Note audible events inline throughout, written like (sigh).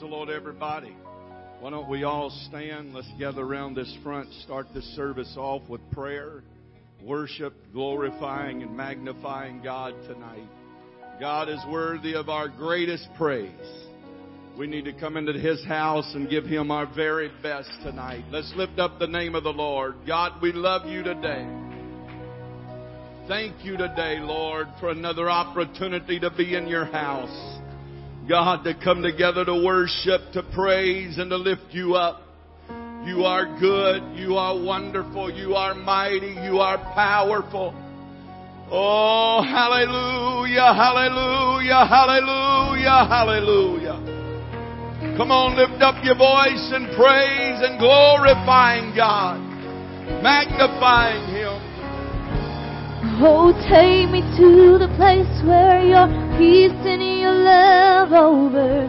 The Lord, everybody. Why don't we all stand? Let's gather around this front, start this service off with prayer, worship, glorifying and magnifying God tonight. God is worthy of our greatest praise. We need to come into His house and give Him our very best tonight. Let's lift up the name of the Lord. God, we love you today. Thank you today, Lord, for another opportunity to be in your house. God, to come together to worship, to praise, and to lift you up. You are good. You are wonderful. You are mighty. You are powerful. Oh, hallelujah, hallelujah, hallelujah, hallelujah. Come on, lift up your voice and praise and glorifying God, magnifying Him. Oh, take me to the place where your peace and your love overflows.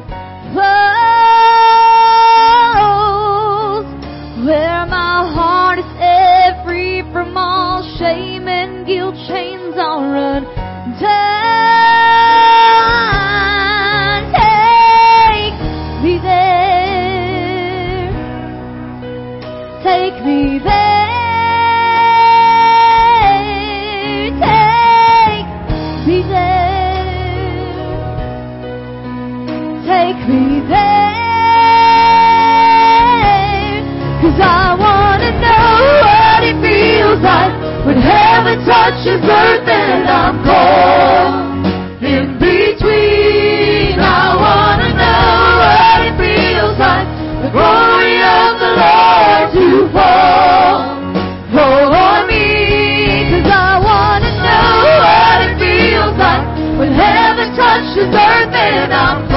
Where my heart is free from all shame and guilt, chains are run down. Take me there. Take me there. Touches earth and I'm caught in between. I wanna know what it feels like the glory of the Lord to fall. Fall on me, 'cause I wanna know what it feels like when heaven touches earth and I'm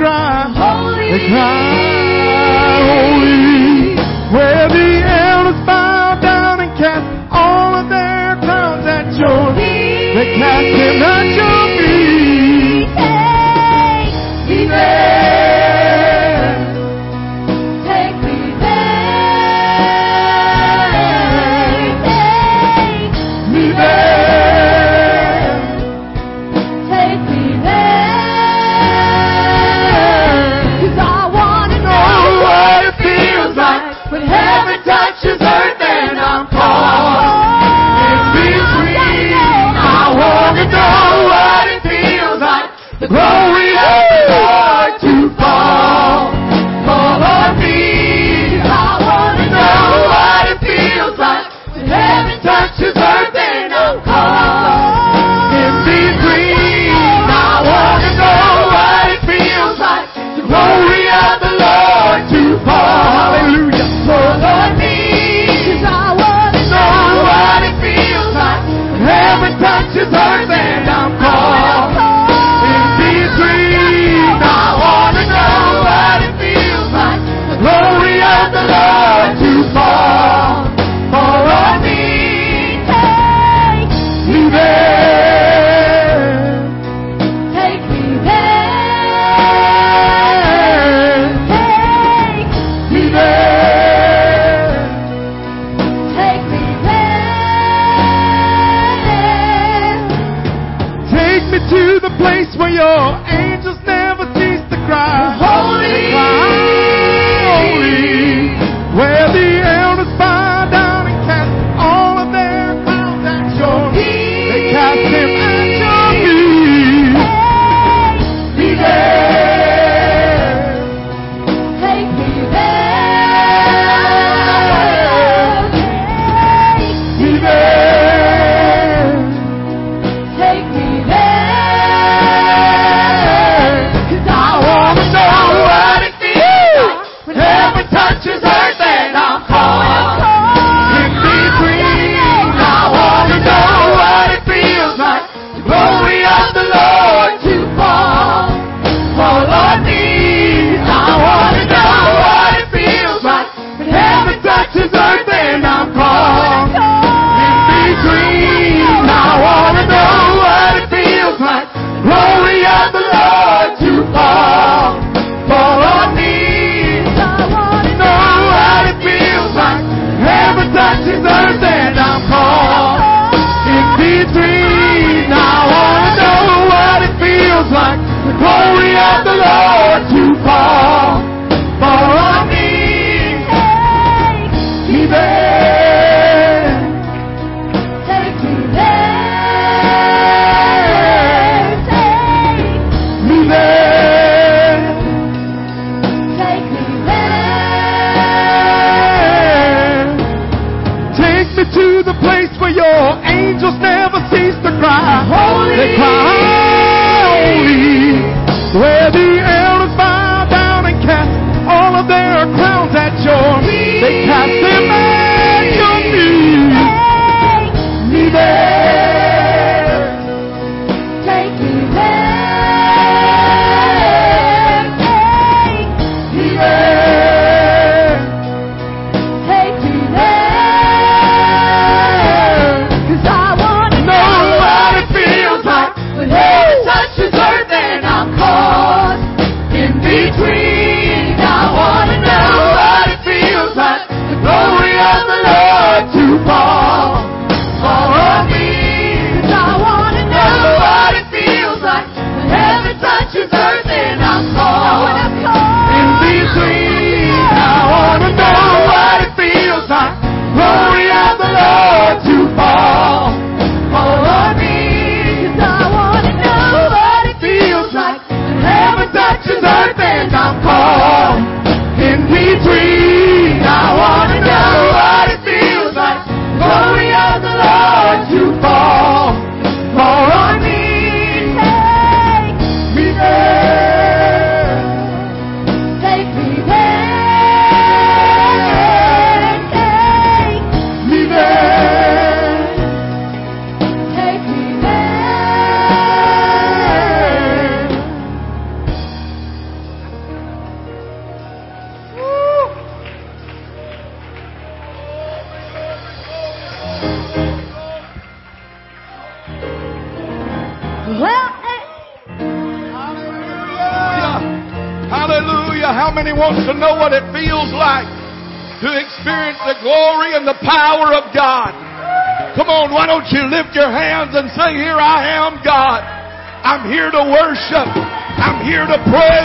cry. Holy. They cry, I'm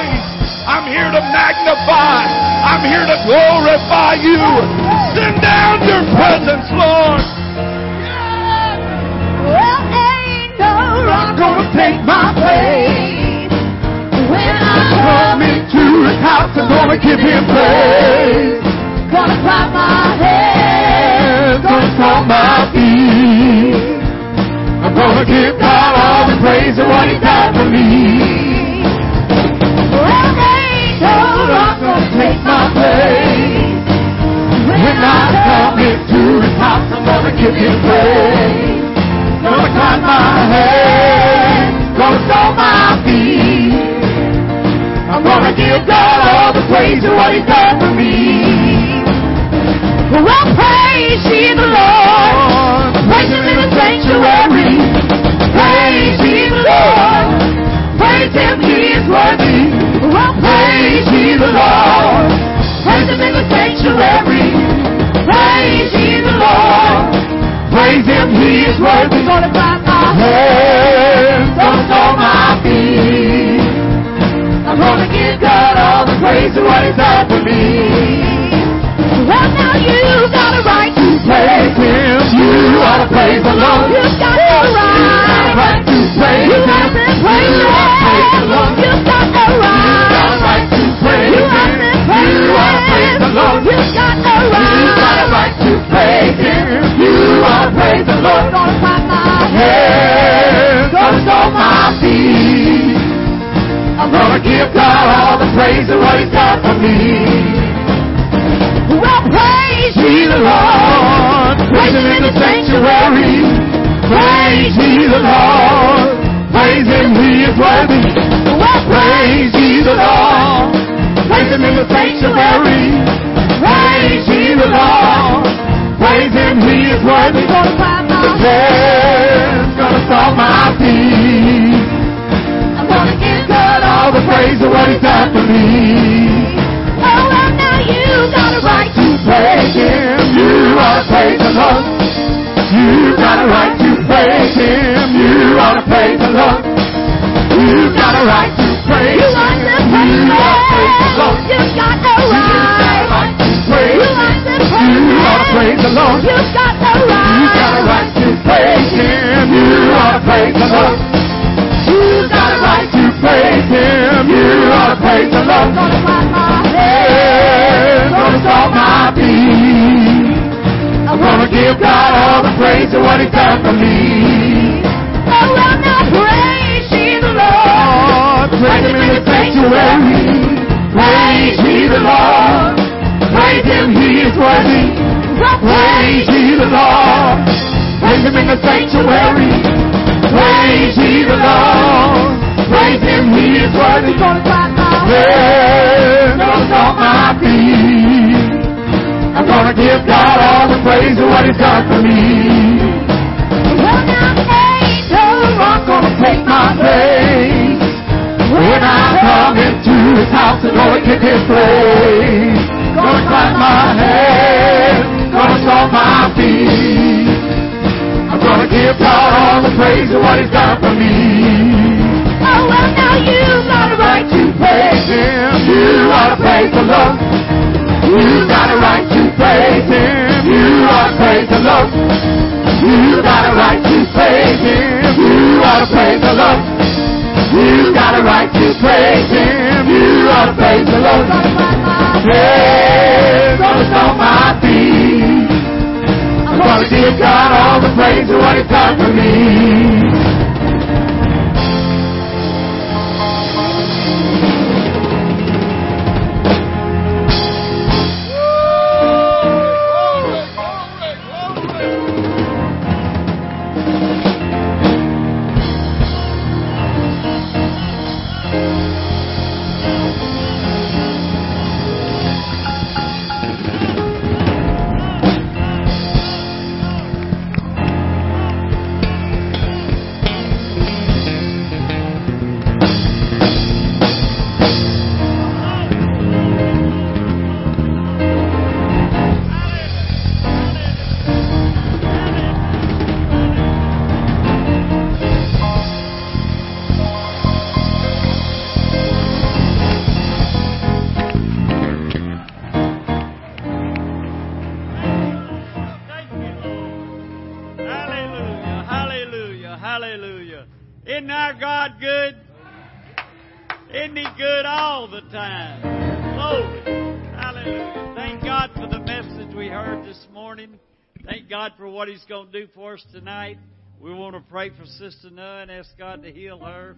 He's going to do for us tonight. We want to pray for Sister Nunn, ask God to heal her.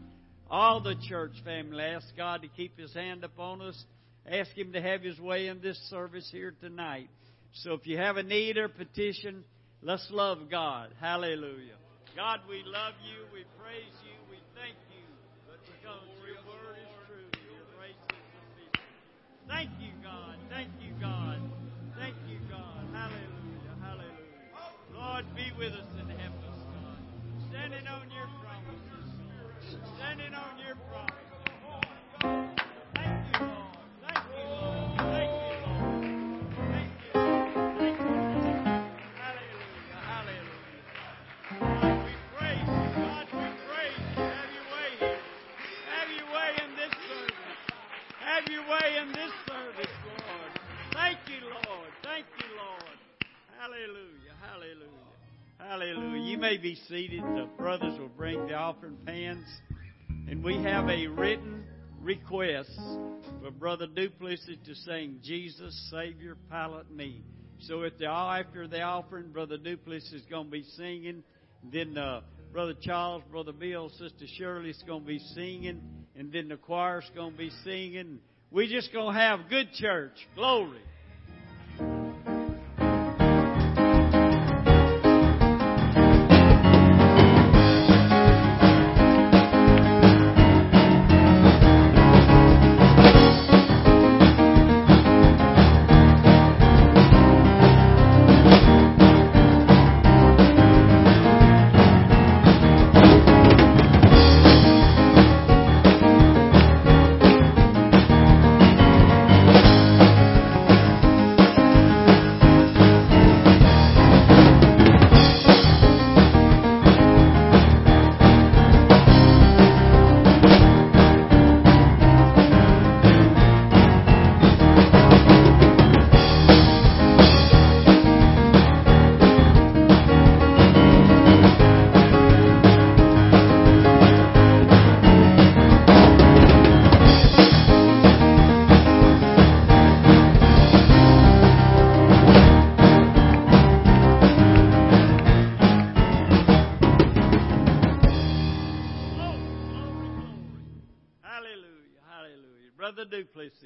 All the church family, ask God to keep His hand upon us. Ask Him to have His way in this service here tonight. So if you have a need or petition, let's love God. Hallelujah. God, we love you. We praise you. We thank you But because your word is true. Your grace is sufficient. Thank you, Lord, be with us and help us, God. Standing on your promises. Standing on your promises. Thank you, Lord. Thank you, Lord. Thank you, Lord. Thank you. Hallelujah. Hallelujah. God, we praise you. God, we praise you. Have your way. Have your way this service. Have your way this service, Lord. Thank you, Lord. Thank you, Lord. Hallelujah. Hallelujah. Hallelujah. You may be seated. The brothers will bring the offering pans. And we have a written request for Brother Duplessis to sing Jesus, Savior, Pilot Me. So at the, after the offering, Brother Duplessis is going to be singing. Then uh, Brother Charles, Brother Bill, Sister Shirley is going to be singing. And then the choir's going to be singing. We're just going to have good church. Glory,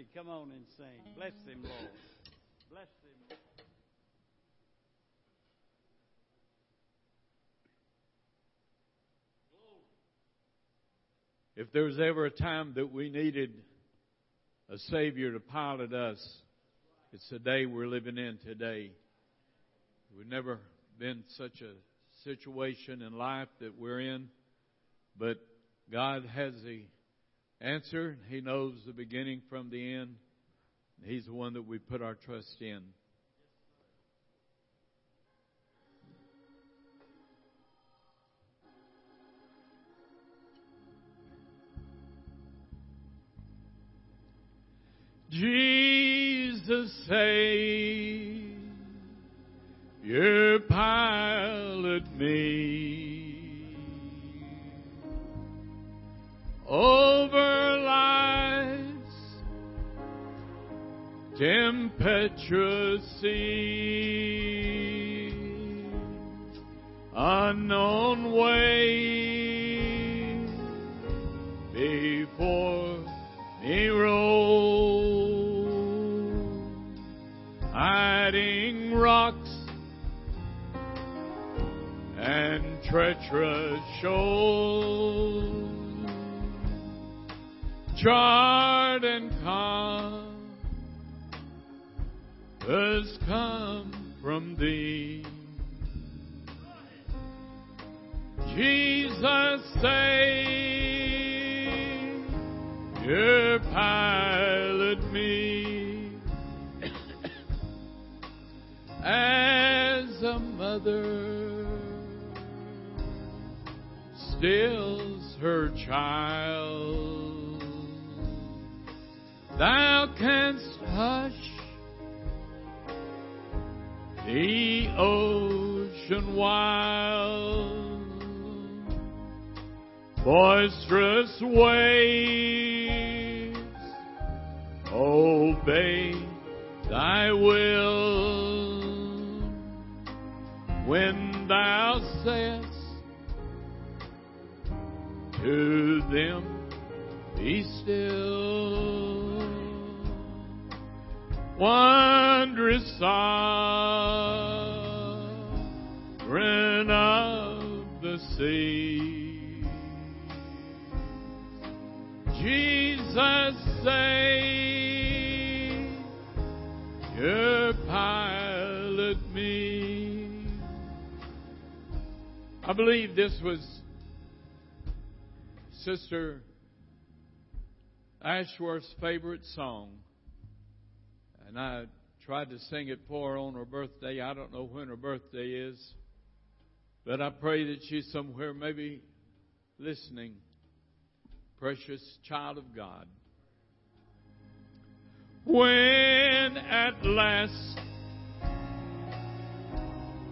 Duplessis, come on and sing. Bless him, Lord. Bless him. If there was ever a time that we needed a Savior to pilot us, it's the day we're living in today. We've never been such a situation in life that we're in, but God has the answer. He knows the beginning from the end. He's the one that we put our trust in. Jesus say, you pilot me over life's tempestuous sea, unknown way before me roll, hiding rocks and treacherous shoals, and calm, has come from thee. Jesus say, you pilot me as a mother stills her child. Thou canst hush the ocean wild, boisterous waves, obey thy will. When thou sayest to them, be still. Wondrous sovereign of the sea. Jesus say, your pilot me. I believe this was Sister Ashworth's favorite song. And I tried to sing it for her on her birthday. I don't know when her birthday is. But I pray that she's somewhere maybe listening. Precious child of God. When at last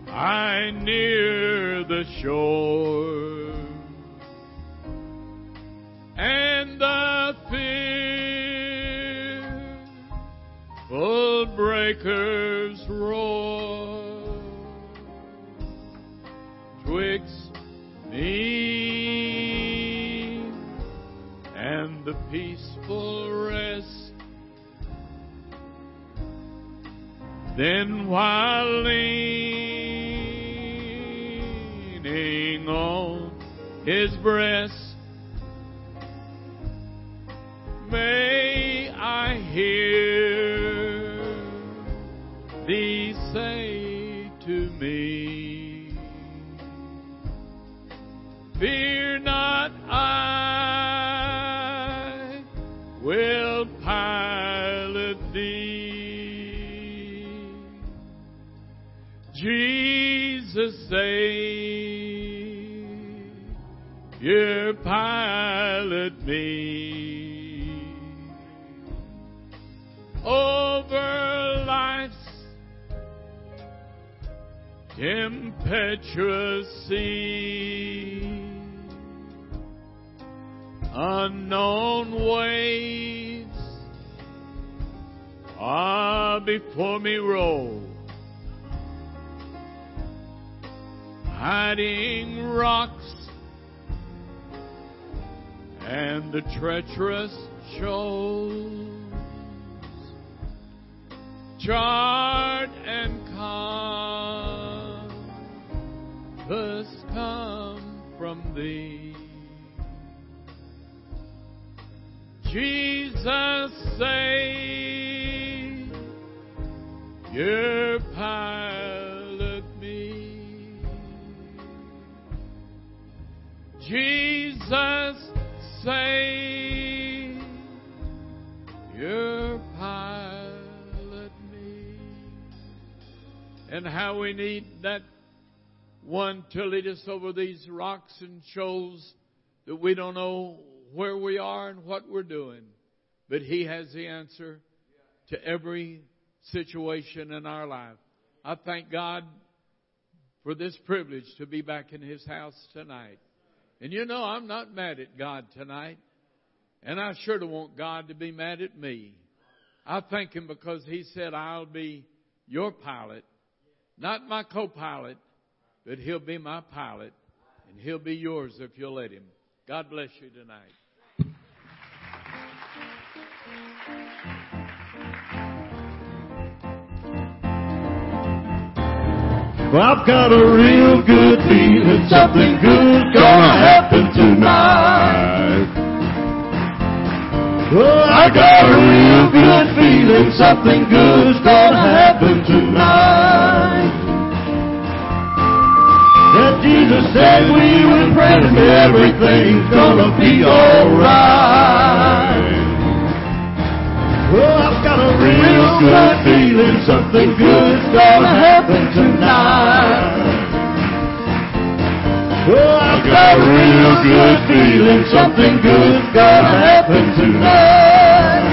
I near the shore and the fearful breakers roar twixt me and the peaceful rest. Then while leaning on his breast, may I hear Your pilot me over life's impetuous sea. Unknown waves are before me roll. Hiding rocks and the treacherous shoals chart and compass come from thee. Jesus say, your pilot Jesus say, your pilot me. And how we need that one to lead us over these rocks and shoals that we don't know where we are and what we're doing. But He has the answer to every situation in our life. I thank God for this privilege to be back in His house tonight. And you know, I'm not mad at God tonight. And I sure don't want God to be mad at me. I thank Him because He said, I'll be your pilot, not my co-pilot, but He'll be my pilot, and He'll be yours if you'll let Him. God bless you tonight. Well, I've got a real good feeling something good's gonna happen tonight. Well, I got a real good feeling something good's gonna happen tonight. That Jesus said we would pray and everything's gonna be alright. Well, I've got a real good feeling something good's gonna happen tonight. Well, I've got a real good feeling something good's gonna happen tonight.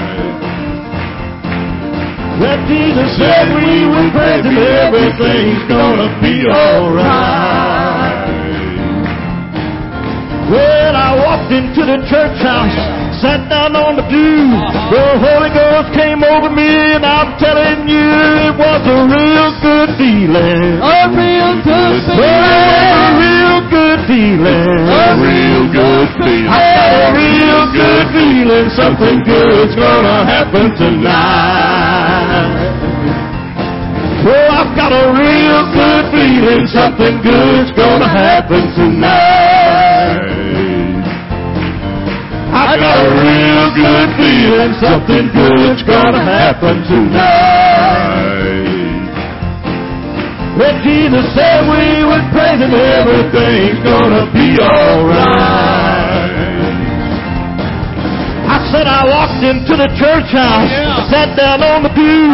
That Jesus said we would pray and everything's gonna be alright. When I walked into the church house, sat down on the pew, the Holy Ghost came over me, and I'm telling you, it was a real good feeling. A real good was a real good feeling. A real good feeling. I got a real good feeling. Something good's gonna happen tonight. Oh, I've got a real good feeling. Something good's gonna happen tonight. I got a real good feeling. Something good's gonna happen tonight. When Jesus said we would praise Him, everything's gonna be alright. Said I walked into the church house, sat down on the pew.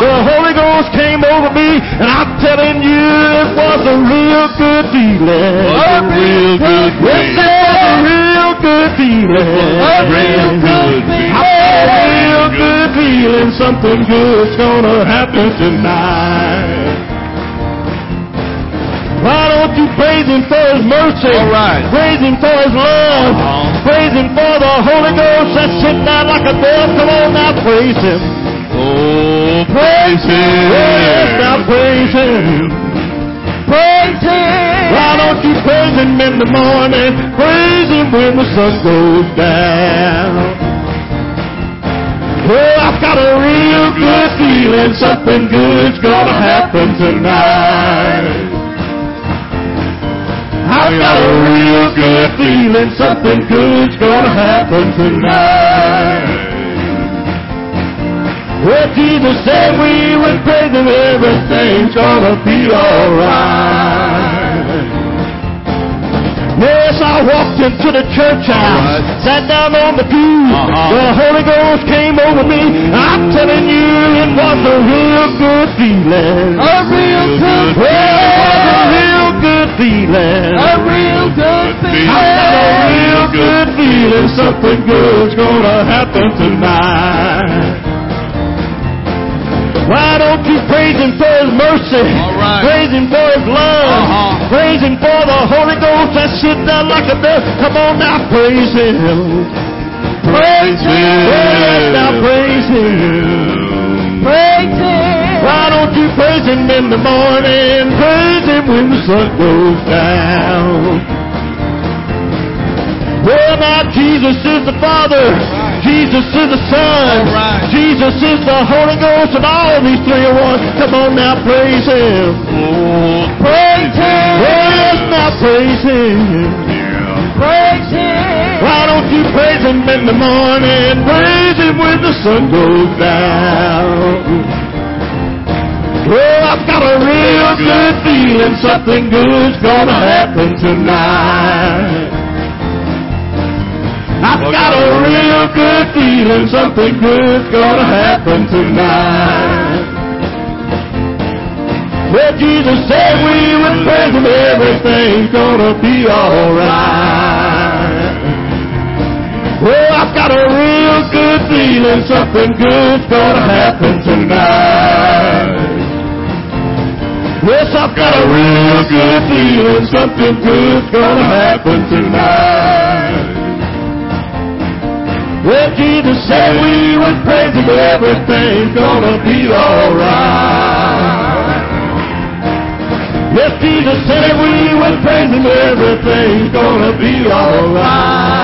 The Holy Ghost came over me, and I'm telling you, it was a real good feeling. A real good Yes, it was a real good feeling. A real good feeling. A real good feeling. Something good's gonna happen tonight. Why don't you praise Him for His mercy? All right. Praise Him for His love. Uh-huh. Praise Him for the Holy Ghost that's sitting down like a dove. Come on now, praise Him. Oh, praise Him. Yes, now praise Him. Praise Him. Why don't you praise Him in the morning? Praise Him when the sun goes down. Well, I've got a real good feeling something good's gonna happen tonight. I've got a real good feeling something good's gonna happen tonight. Well, Jesus said we would praise Him, everything's gonna be alright. Yes, I walked into the church house, sat down on the pew. Uh-huh. The Holy Ghost came over me. I'm telling you, it was a real good feeling. A real good Well, was a real good feeling. A real good I got a real good feeling something good's gonna happen tonight. Why don't you praise Him for His mercy? Right. Praise Him for His love. Uh-huh. Praise Him for the Holy Ghost that sits down like a dove. Come on now, praise Him. Praise Him. Yes, now praise Him. Praise Him. Why don't you praise Him in the morning? Praise Him when the sun goes down. Well, now Jesus is the Father. Jesus is the Son. Right. Jesus is the Holy Ghost, and all these three are one. Come on now, praise Him. Oh, Praise Him. Yes, now praise Him. yeah. Praise Him. Why don't you praise Him in the morning? Praise Him when the sun goes down. Well, I've got a real good feeling something good's gonna happen tonight. I've got a real good feeling something good's gonna happen tonight. Well, Jesus said we would praise Him, everything's gonna be alright. Well, I've got a real good feeling something good's gonna happen tonight. Yes, I've got a real good feeling something good's gonna happen tonight. Well, Jesus said we would praise Him, everything's gonna be alright. Yes, Jesus said we would praise Him, everything's gonna be alright.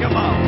Come on.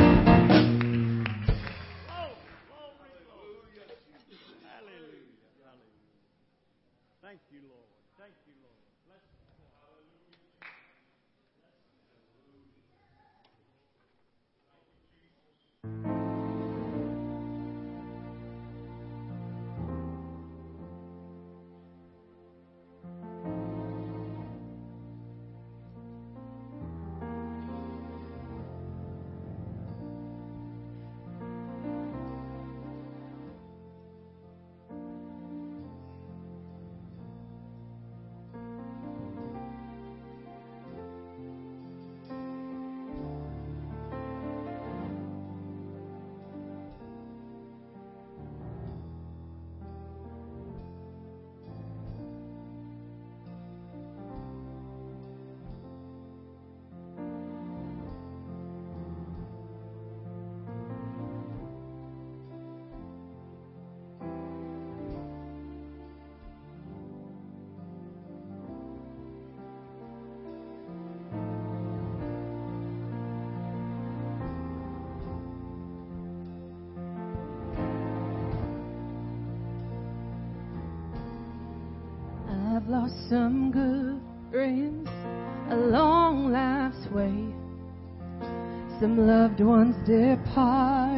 some good friends long life's way. Some loved ones depart.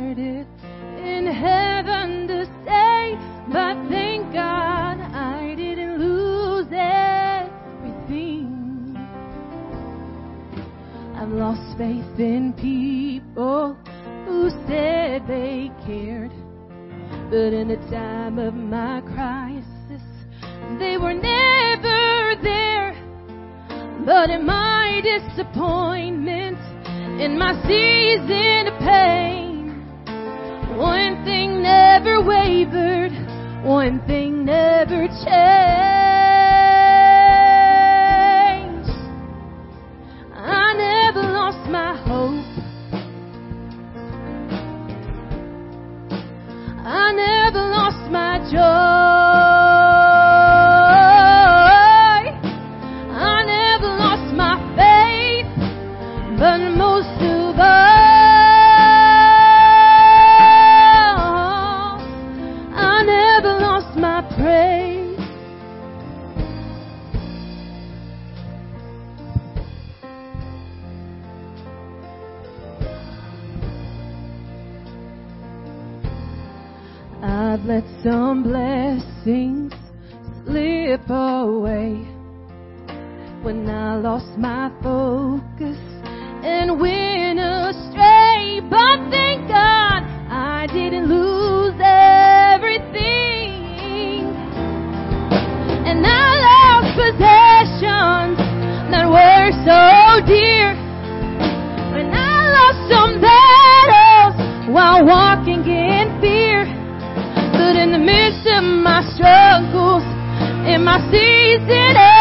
my season. Eh?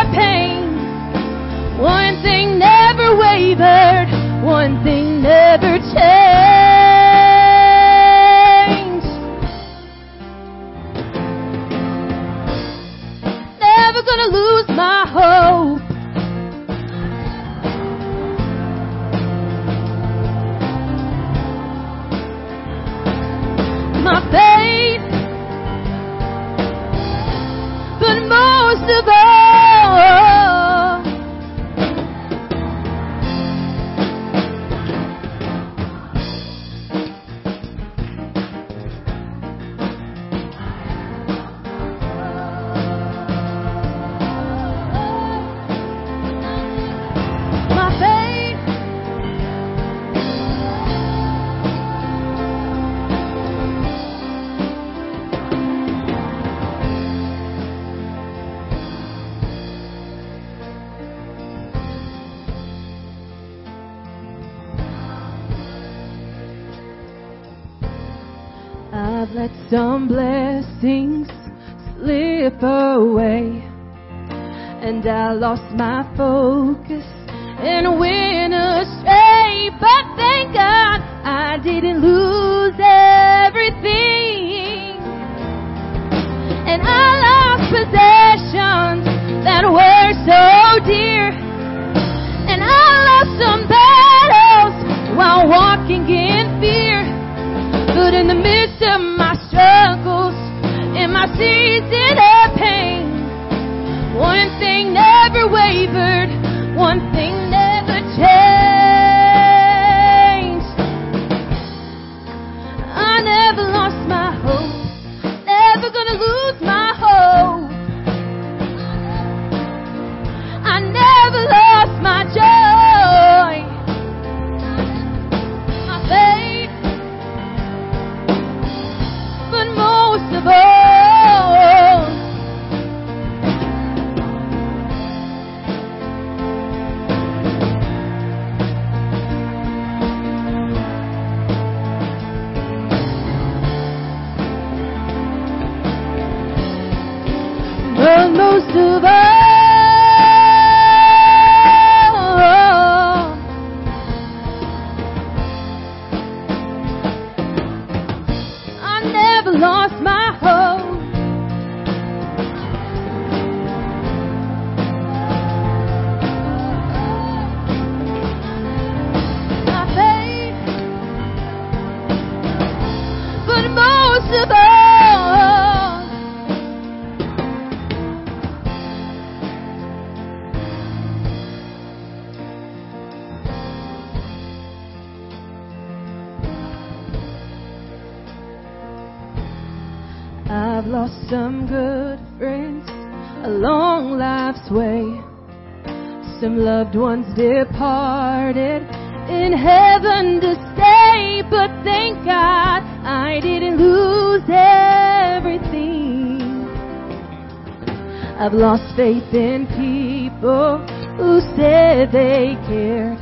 Some blessings slip away, and I lost my focus and went astray. But thank God I didn't lose everything, and I lost possessions that were so dear, and I lost some battles while walking in fear. But in the middle my season of pain. One thing never wavered, one thing some good friends along life's way. Some loved ones departed in heaven to stay, but thank God I didn't lose everything. I've lost faith in people who said they cared,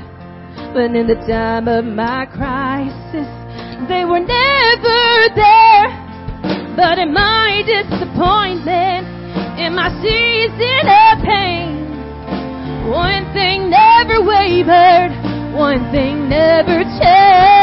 but in the time of my crisis, they were never there. But in my disappointment, in my season of pain, one thing never wavered, one thing never changed.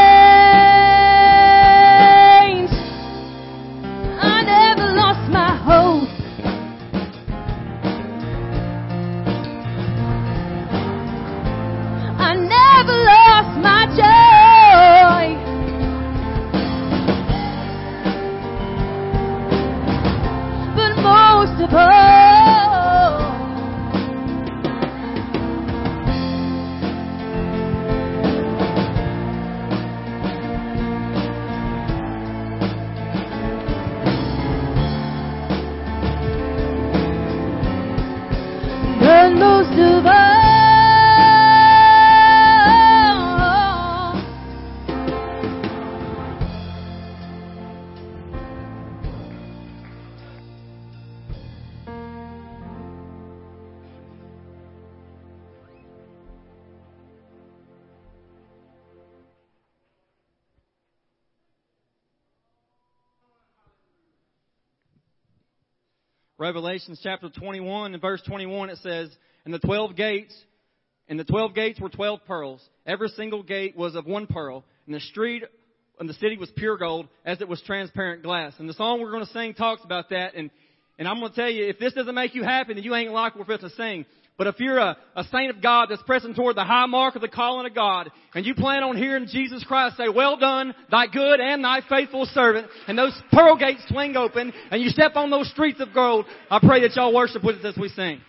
Revelations chapter 21 and verse 21 it says, And the twelve gates, and the twelve gates were twelve pearls. Every single gate was of one pearl. And the street and the city was pure gold as it was transparent glass. And the song we're going to sing talks about that. And, and I'm going to tell you, if this doesn't make you happy, then you ain't like we're supposed to sing. But if you're a, a saint of God that's pressing toward the high mark of the calling of God, and you plan on hearing Jesus Christ say, well done, thy good and thy faithful servant, and those pearl gates swing open, and you step on those streets of gold, I pray that y'all worship with us as we sing.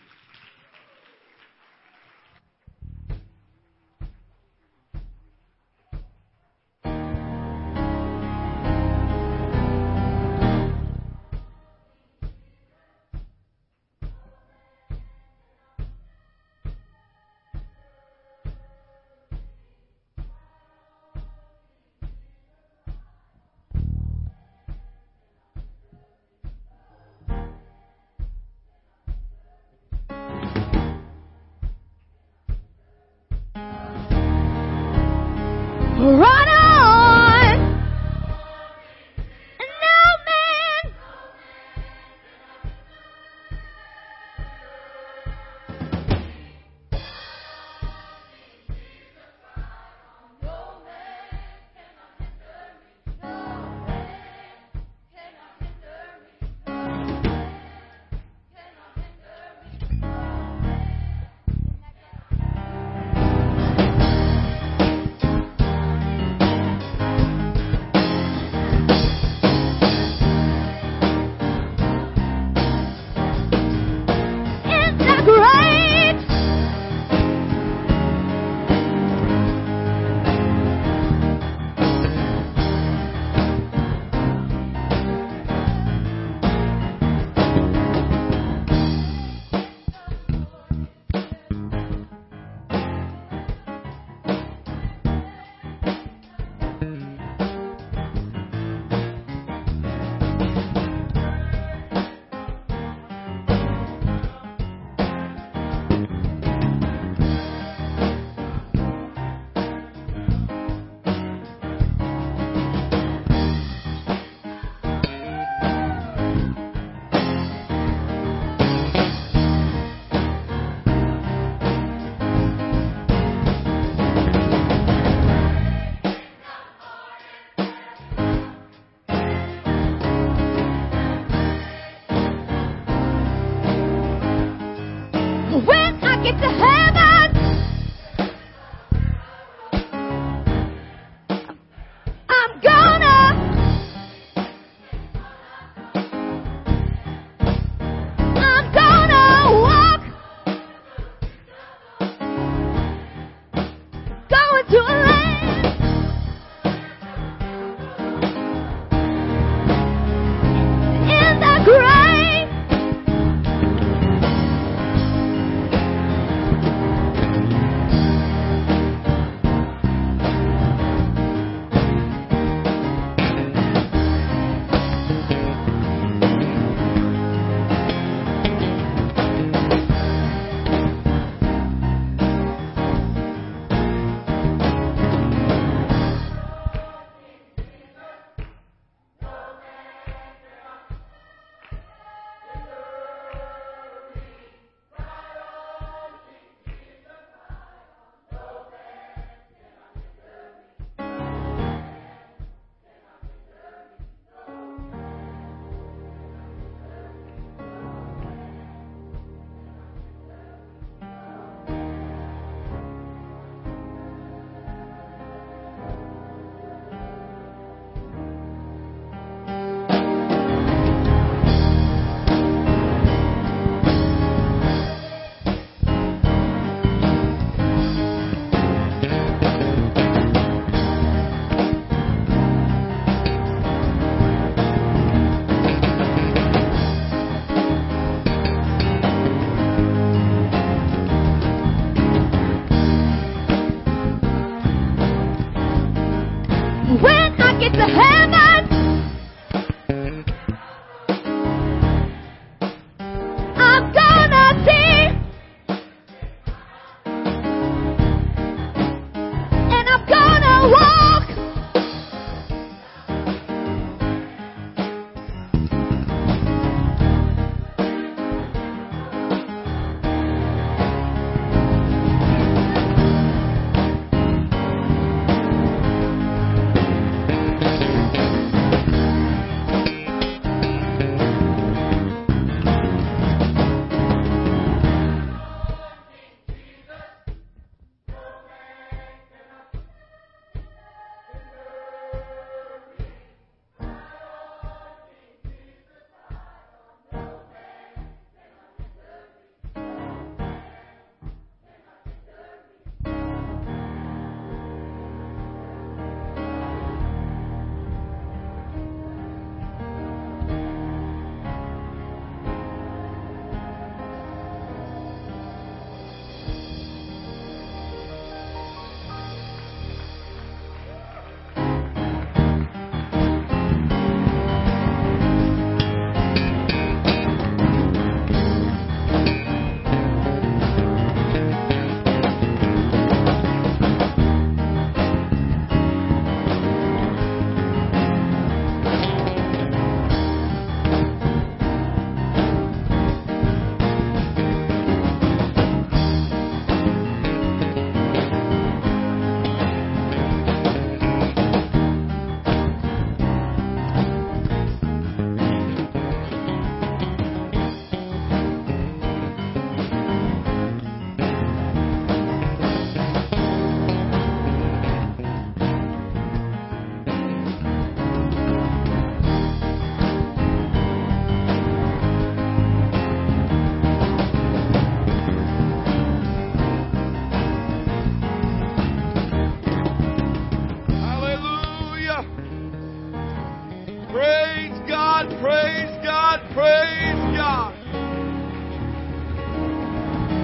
God, praise God, praise God.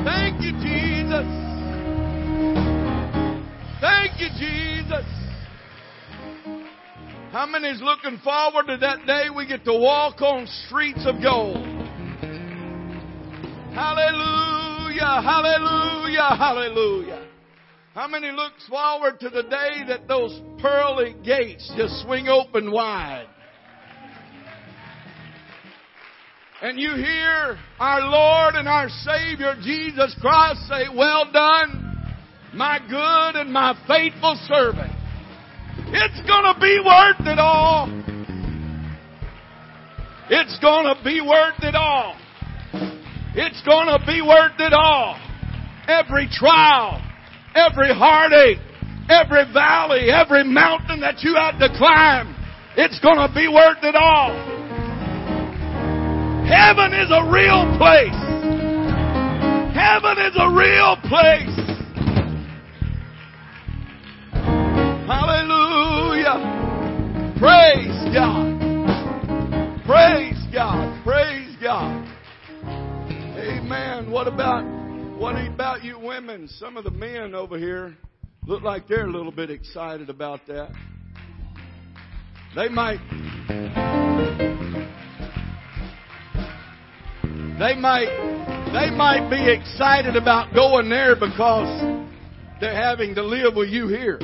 Thank you, Jesus. Thank you, Jesus. How many is looking forward to that day we get to walk on streets of gold? Hallelujah, hallelujah, hallelujah. How many looks forward to the day that those pearly gates just swing open wide? And you hear our Lord and our Savior Jesus Christ say, well done, my good and my faithful servant. It's gonna be worth it all. It's gonna be worth it all. It's gonna be worth it all. Every trial, every heartache, every valley, every mountain that you had to climb, it's gonna be worth it all. Heaven is a real place. Heaven is a real place. Hallelujah. Praise God. Praise God. Praise God. Amen. What about what about you women? Some of the men over here look like they're a little bit excited about that. They might they might they might be excited about going there because they're having to live with you here.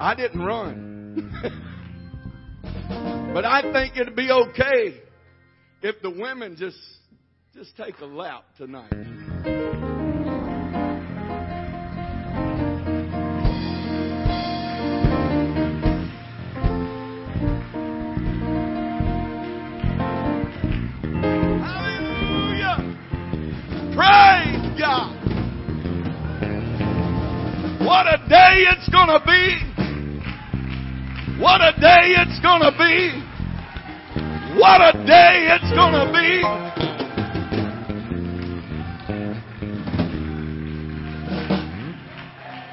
I didn't run. (laughs) but I think it'd be okay if the women just just take a lap tonight. God. What a day it's going to be. What a day it's going to be. What a day it's going to be.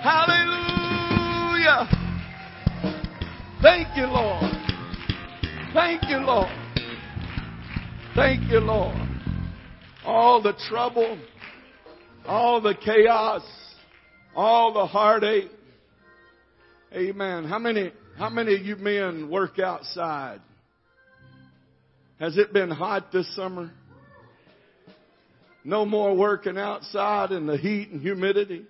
Hallelujah. Thank you, Lord. Thank you, Lord. Thank you, Lord. All the trouble, all the chaos, all the heartache. Amen. How many, how many of you men work outside? Has it been hot this summer? No more working outside in the heat and humidity.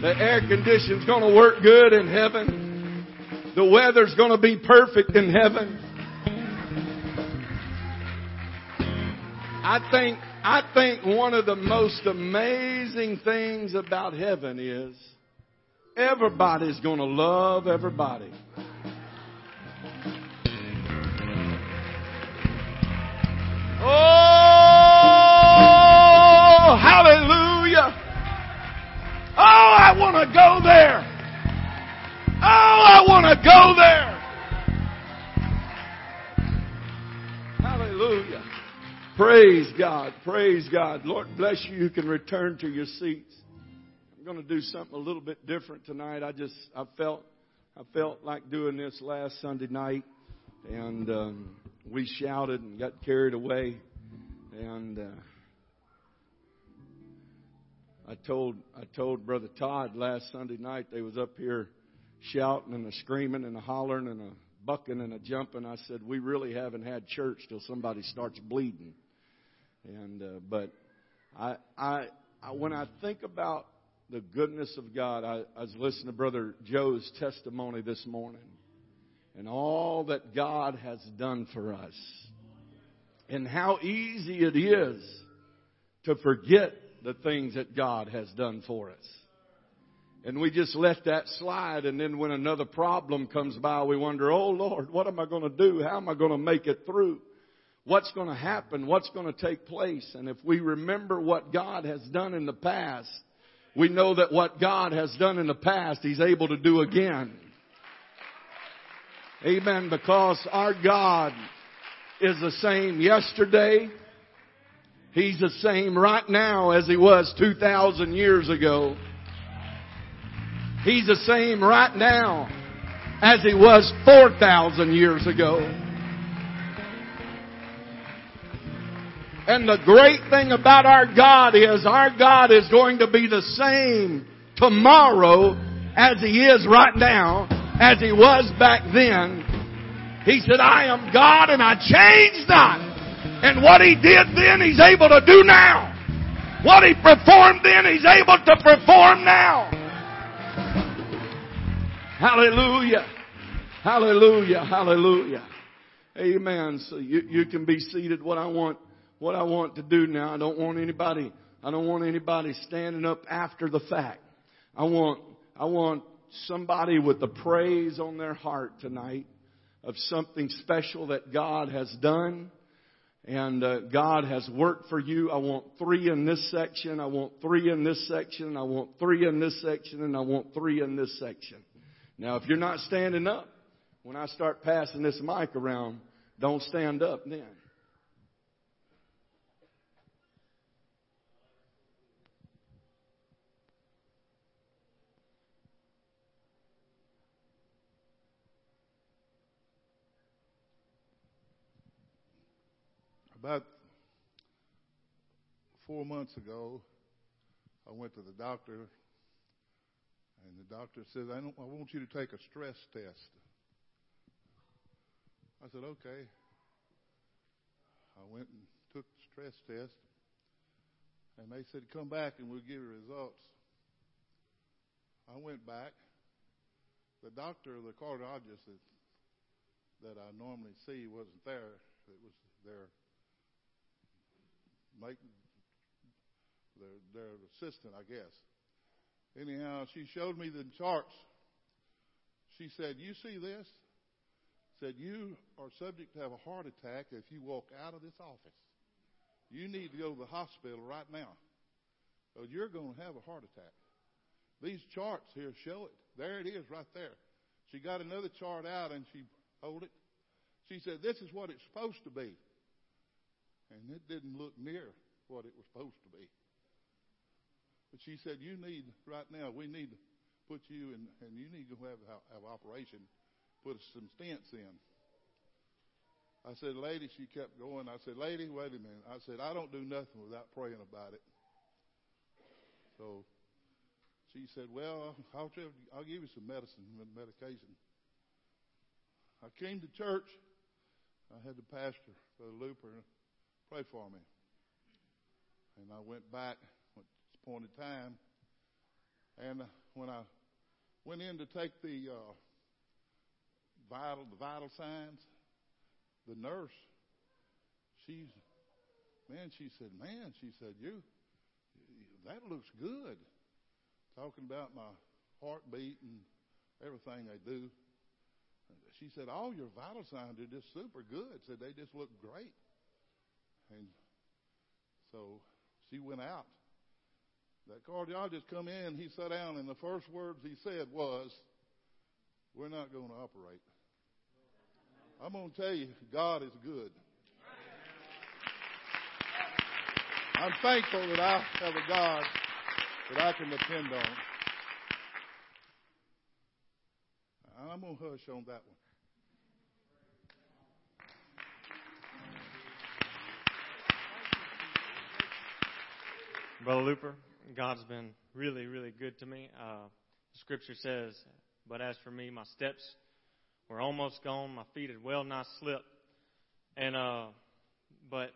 The air conditioning's to work good in heaven. The weather's to be perfect in heaven. I think, I think one of the most amazing things about heaven is everybody's going to love everybody. Oh, hallelujah. Oh, I want to go there. Oh, I want to go there. Praise God. Praise God. Lord bless you. You can return to your seats. I'm going to do something a little bit different tonight. I just, I felt, I felt like doing this last Sunday night and, um, we shouted and got carried away and, uh, I told I told Brother Todd last Sunday night they was up here shouting and a screaming and a hollering and a bucking and a jumping. I said we really haven't had church till somebody starts bleeding. And uh, but I, I I when I think about the goodness of God, I, I was listening to Brother Joe's testimony this morning, and all that God has done for us, and how easy it is to forget the things that God has done for us. And we just let that slide and then when another problem comes by, we wonder, oh Lord, what am I going to do? How am I going to make it through? What's going to happen? What's going to take place? And if we remember what God has done in the past, we know that what God has done in the past, He's able to do again. Amen. Because our God is the same yesterday, He's the same right now as he was 2,000 years ago. He's the same right now as he was 4,000 years ago. And the great thing about our God is our God is going to be the same tomorrow as He is right now, as He was back then. He said, I am God and I change not. And what He did then, He's able to do now. What He performed then, He's able to perform now. Hallelujah. Hallelujah. Hallelujah. Amen. So you, you can be seated. What I want, what I want to do now, I don't want anybody, I don't want anybody standing up after the fact. I want, I want somebody with the praise on their heart tonight of something special that God has done and uh, God has worked for you. I want three in this section. I want three in this section. I want three in this section, and I want three in this section. Now, if you're not standing up when I start passing this mic around, don't stand up then. About four months ago, I went to the doctor, and the doctor says, I, I want you to take a stress test. I said, okay. I went and took the stress test, and they said, come back and we'll give you results. I went back. The doctor, the cardiologist that, that I normally see wasn't there. It was their make their their assistant, I guess. Anyhow, she showed me the charts. She said, "You see this?" Said, "You are subject to have a heart attack if you walk out of this office. You need to go to the hospital right now, or you're going to have a heart attack." These charts here show it. There it is, right there. She got another chart out and she hold it. She said, "This is what it's supposed to be." And it didn't look near what it was supposed to be. But she said, "You need right now. We need to put you in, and you need to have have operation, put some stents in." I said, "Lady," she kept going. I said, "Lady, wait a minute." I said, "I don't do nothing without praying about it." So she said, "Well, I'll I'll give you some medicine, medication." I came to church. I had the pastor, Brother Looper, Pray for me. And I went back at this point in time, and when I went in to take the uh, vital the vital signs, the nurse, she's man, she said, man, she said, you that looks good. Talking about my heartbeat and everything they do. She said, all your vital signs are just super good. Said they just look great. And so she went out. That cardiologist come in, he sat down, and the first words he said was, We're not going to operate. I'm going to tell you, God is good. I'm thankful that I have a God that I can depend on. I'm going to hush on that one. Brother Looper, God's been really, really good to me. Uh, scripture says, But as for me, my steps were almost gone, my feet had well nigh slipped. And, uh, but,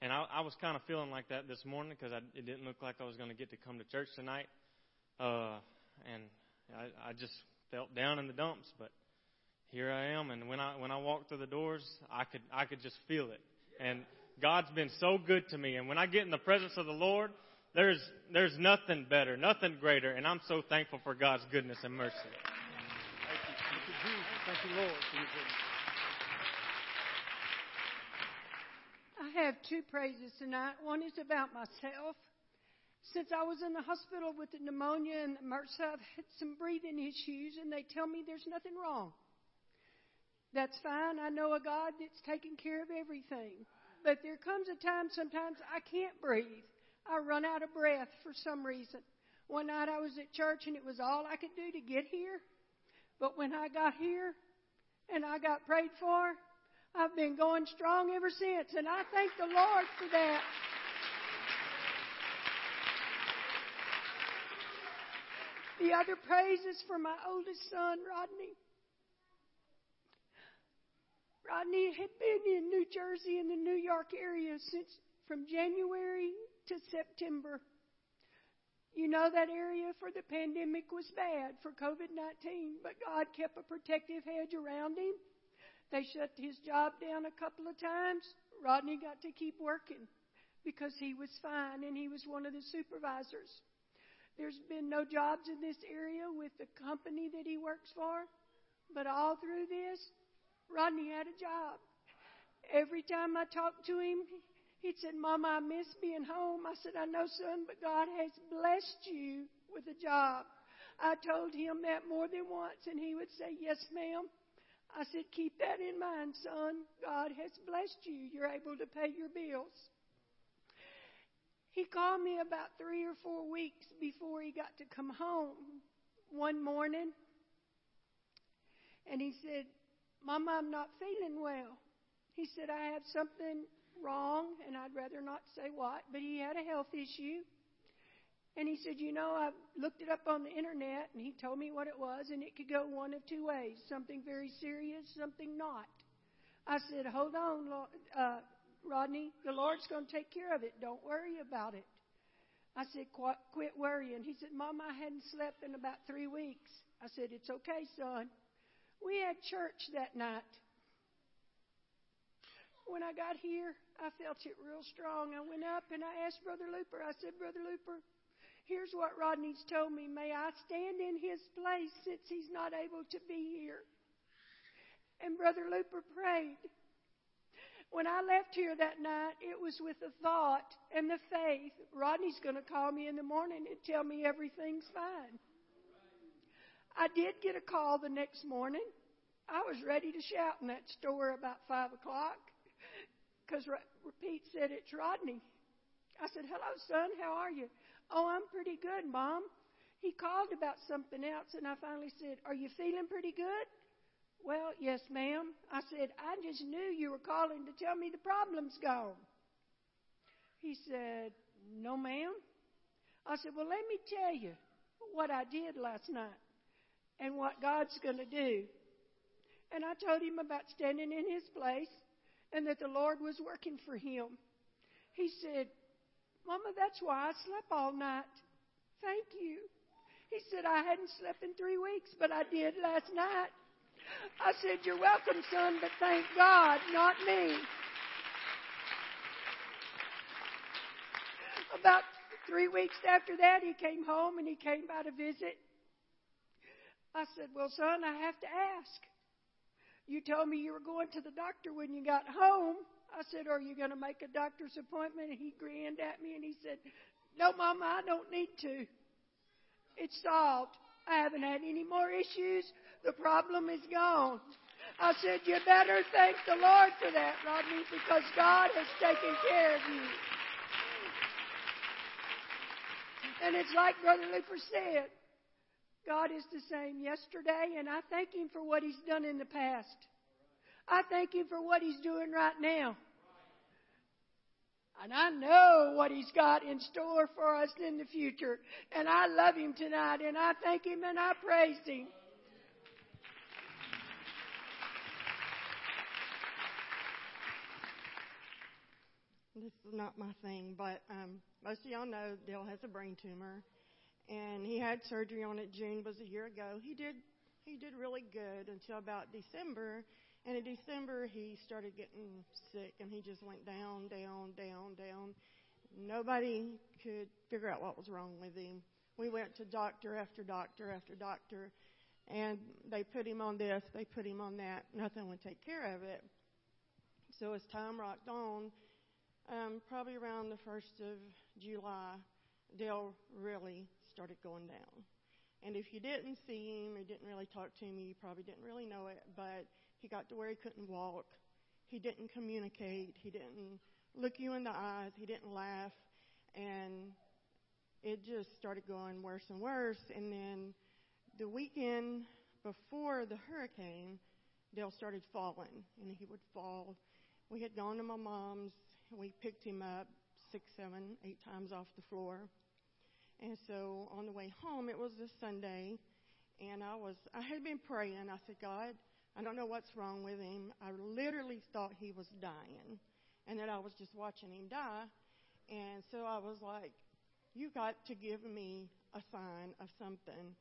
and I, I was kind of feeling like that this morning because it didn't look like I was going to get to come to church tonight. Uh, and I, I just felt down in the dumps, but here I am. And when I, when I walked through the doors, I could, I could just feel it. And, God's been so good to me. And when I get in the presence of the Lord, there's, there's nothing better, nothing greater. And I'm so thankful for God's goodness and mercy. Thank you. Thank you, Jesus. Thank you, Lord, for your goodness. I have two praises tonight. One is about myself. Since I was in the hospital with the pneumonia and the MRSA, I've had some breathing issues, and they tell me there's nothing wrong. That's fine. I know a God that's taking care of everything. But there comes a time sometimes I can't breathe. I run out of breath for some reason. One night I was at church and it was all I could do to get here. But when I got here and I got prayed for, I've been going strong ever since, and I thank the Lord for that. The other praise is for my oldest son, Rodney. Rodney had been in New Jersey and the New York area since from January to September. You know that area for the pandemic was bad for COVID 19, but God kept a protective hedge around him. They shut his job down a couple of times. Rodney got to keep working because he was fine and he was one of the supervisors. There's been no jobs in this area with the company that he works for, but all through this, Rodney had a job. Every time I talked to him, he'd said, Mama, I miss being home. I said, I know, son, but God has blessed you with a job. I told him that more than once, and he would say, Yes, ma'am. I said, Keep that in mind, son. God has blessed you. You're able to pay your bills. He called me about three or four weeks before he got to come home one morning. And he said, Mama, I'm not feeling well. He said, I have something wrong, and I'd rather not say what, but he had a health issue. And he said, You know, I looked it up on the internet, and he told me what it was, and it could go one of two ways something very serious, something not. I said, Hold on, uh, Rodney, the Lord's going to take care of it. Don't worry about it. I said, quit worrying. He said, Mom, I hadn't slept in about three weeks. I said, It's okay, son. We had church that night. When I got here, I felt it real strong. I went up and I asked Brother Looper, I said, Brother Looper, here's what Rodney's told me. May I stand in his place since he's not able to be here? And Brother Looper prayed. When I left here that night, it was with the thought and the faith Rodney's going to call me in the morning and tell me everything's fine. I did get a call the next morning. I was ready to shout in that store about 5 o'clock because Pete said it's Rodney. I said, Hello, son, how are you? Oh, I'm pretty good, Mom. He called about something else, and I finally said, Are you feeling pretty good? Well, yes, ma'am. I said, I just knew you were calling to tell me the problem's gone. He said, No, ma'am. I said, Well, let me tell you what I did last night and what God's going to do. And I told him about standing in his place and that the Lord was working for him. He said, Mama, that's why I slept all night. Thank you. He said, I hadn't slept in three weeks, but I did last night. I said, You're welcome, son, but thank God, not me. About three weeks after that, he came home and he came by to visit. I said, Well, son, I have to ask. You told me you were going to the doctor when you got home. I said, Are you going to make a doctor's appointment? And he grinned at me and he said, No, Mama, I don't need to. It's solved. I haven't had any more issues. The problem is gone. I said, You better thank the Lord for that, Rodney, because God has taken care of you. And it's like Brother Luther said God is the same yesterday, and I thank Him for what He's done in the past. I thank Him for what He's doing right now. And I know what He's got in store for us in the future. And I love Him tonight, and I thank Him and I praise Him. This is not my thing, but um, most of y'all know Dale has a brain tumor, and he had surgery on it. June was a year ago. He did he did really good until about December, and in December he started getting sick, and he just went down, down, down, down. Nobody could figure out what was wrong with him. We went to doctor after doctor after doctor, and they put him on this, they put him on that. Nothing would take care of it. So as time rocked on, um, probably around the first of July, Dale really started going down. And if you didn't see him or didn't really talk to him, you probably didn't really know it. But he got to where he couldn't walk. He didn't communicate. He didn't look you in the eyes. He didn't laugh. And it just started going worse and worse. And then the weekend before the hurricane, Dale started falling, and he would fall. We had gone to my mom's, and we picked him up six, seven, eight times off the floor. And so on the way home, it was a Sunday, and I was I had been praying. I said, God, I don't know what's wrong with him. I literally thought he was dying, and that I was just watching him die. And so I was like, You got to give me a sign of something.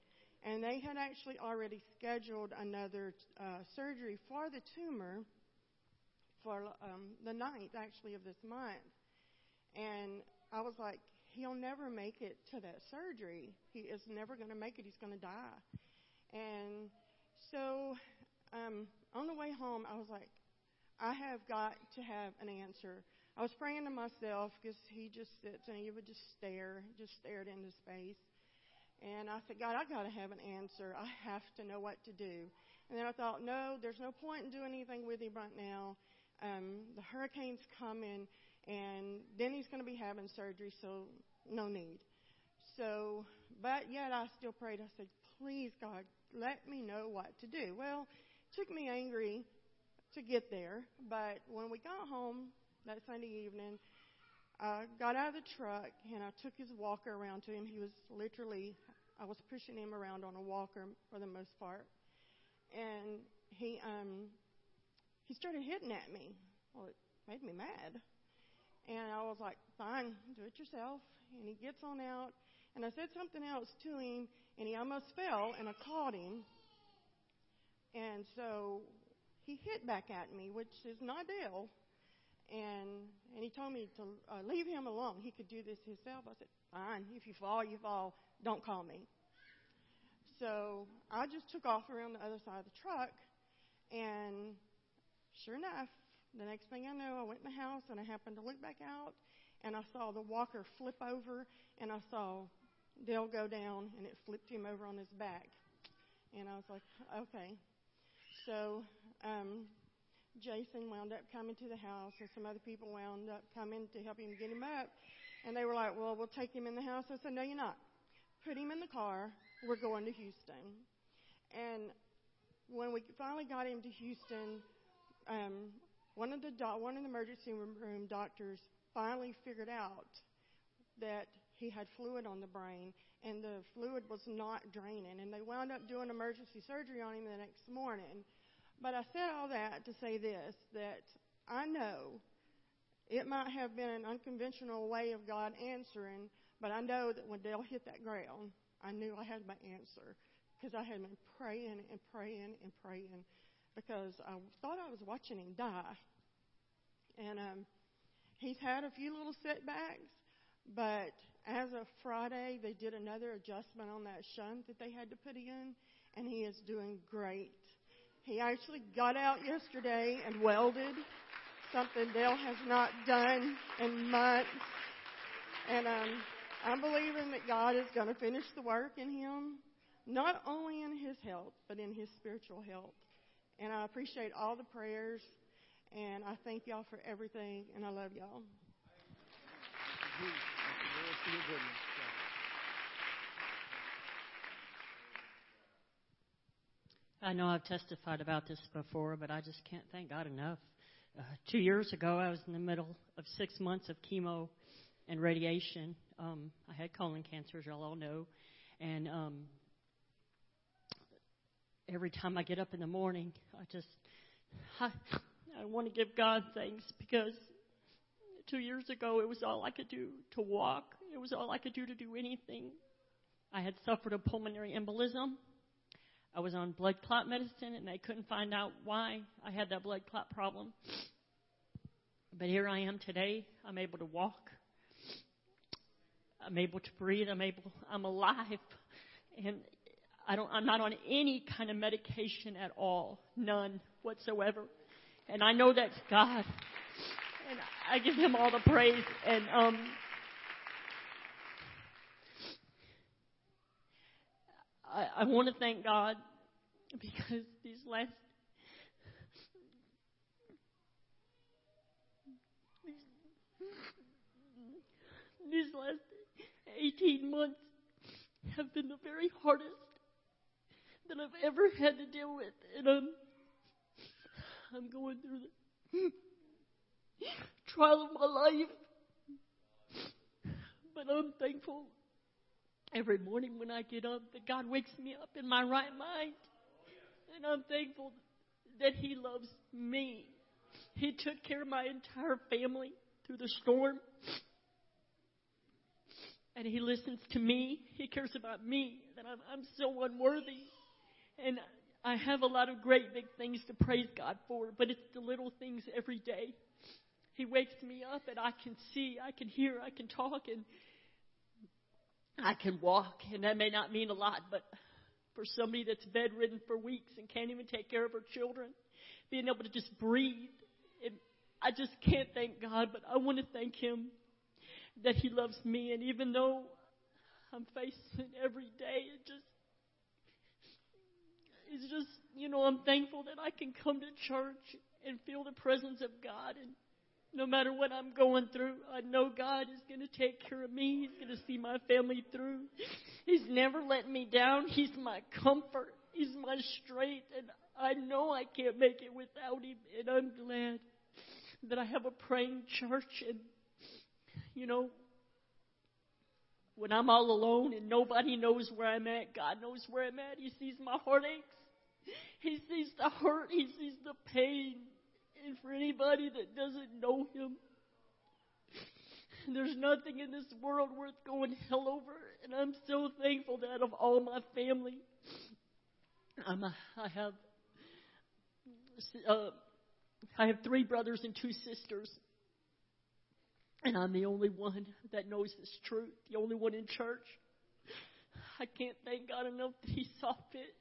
And they had actually already scheduled another uh, surgery for the tumor for um, the 9th, actually, of this month. And I was like, he'll never make it to that surgery. He is never going to make it. He's going to die. And so um, on the way home, I was like, I have got to have an answer. I was praying to myself because he just sits and he would just stare, just stared into space. And I said, God, I got to have an answer. I have to know what to do. And then I thought, no, there's no point in doing anything with him right now. Um, the hurricane's coming, and then he's going to be having surgery, so no need. So, but yet I still prayed. I said, please, God, let me know what to do. Well, it took me angry to get there, but when we got home that Sunday evening, I got out of the truck and I took his walker around to him. He was literally, I was pushing him around on a walker for the most part, and he um he started hitting at me. Well, it made me mad, and I was like, "Fine, do it yourself." And he gets on out, and I said something else to him, and he almost fell, and I caught him, and so he hit back at me, which is not Dale and and he told me to uh, leave him alone. He could do this himself. I said, fine. If you fall, you fall. Don't call me. So I just took off around the other side of the truck, and sure enough, the next thing I know, I went in the house and I happened to look back out, and I saw the walker flip over, and I saw Dale go down, and it flipped him over on his back. And I was like, okay. So um, Jason wound up coming to the house, and some other people wound up coming to help him get him up. And they were like, Well, we'll take him in the house. I said, No, you're not. Put him in the car. We're going to Houston. And when we finally got him to Houston, um, one of the do- one of the emergency room doctors finally figured out that he had fluid on the brain, and the fluid was not draining. And they wound up doing emergency surgery on him the next morning. But I said all that to say this that I know it might have been an unconventional way of God answering, but I know that when Dale hit that ground, I knew I had my answer because I had been praying and praying and praying because I thought I was watching him die. And um, he's had a few little setbacks, but as of Friday, they did another adjustment on that shunt that they had to put in, and he is doing great. He actually got out yesterday and welded, something Dale has not done in months. And um, I'm believing that God is going to finish the work in him, not only in his health, but in his spiritual health. And I appreciate all the prayers, and I thank y'all for everything, and I love y'all. I know I've testified about this before, but I just can't thank God enough. Uh, two years ago, I was in the middle of six months of chemo and radiation. Um, I had colon cancer, as y'all all know, and um, every time I get up in the morning, I just I, I want to give God thanks because two years ago it was all I could do to walk. It was all I could do to do anything. I had suffered a pulmonary embolism I was on blood clot medicine, and they couldn't find out why I had that blood clot problem. But here I am today. I'm able to walk. I'm able to breathe. I'm able. I'm alive, and I don't. I'm not on any kind of medication at all. None whatsoever. And I know that's God. And I give Him all the praise. And um, I, I want to thank God because these last these last 18 months have been the very hardest that I've ever had to deal with. And um, I'm going through the trial of my life. But I'm thankful every morning when I get up that God wakes me up in my right mind. And I'm thankful that He loves me. He took care of my entire family through the storm. And He listens to me. He cares about me. That I'm, I'm so unworthy. And I have a lot of great big things to praise God for, but it's the little things every day. He wakes me up and I can see, I can hear, I can talk, and I can walk. And that may not mean a lot, but for somebody that's bedridden for weeks and can't even take care of her children, being able to just breathe, it, I just can't thank God, but I want to thank Him that He loves me. And even though I'm facing every day, it just it's just, you know, I'm thankful that I can come to church and feel the presence of God. And no matter what I'm going through, I know God is going to take care of me. He's going to see my family through. He's never let me down. He's my comfort. He's my strength. And I know I can't make it without Him. And I'm glad that I have a praying church. And, you know, when I'm all alone and nobody knows where I'm at, God knows where I'm at. He sees my heartaches. (laughs) He sees the hurt. He sees the pain. And for anybody that doesn't know Him, there's nothing in this world worth going hell over. And I'm so thankful that of all my family, I'm a, I have uh, I have three brothers and two sisters. And I'm the only one that knows this truth, the only one in church. I can't thank God enough that He saw fit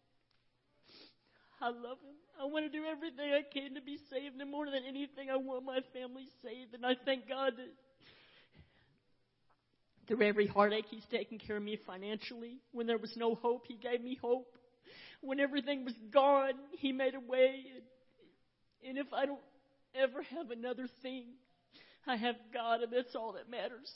I love him. I want to do everything I can to be saved, and more than anything, I want my family saved. And I thank God that through every heartache, He's taken care of me financially. When there was no hope, He gave me hope. When everything was gone, He made a way. And, and if I don't ever have another thing, I have God, and that's all that matters.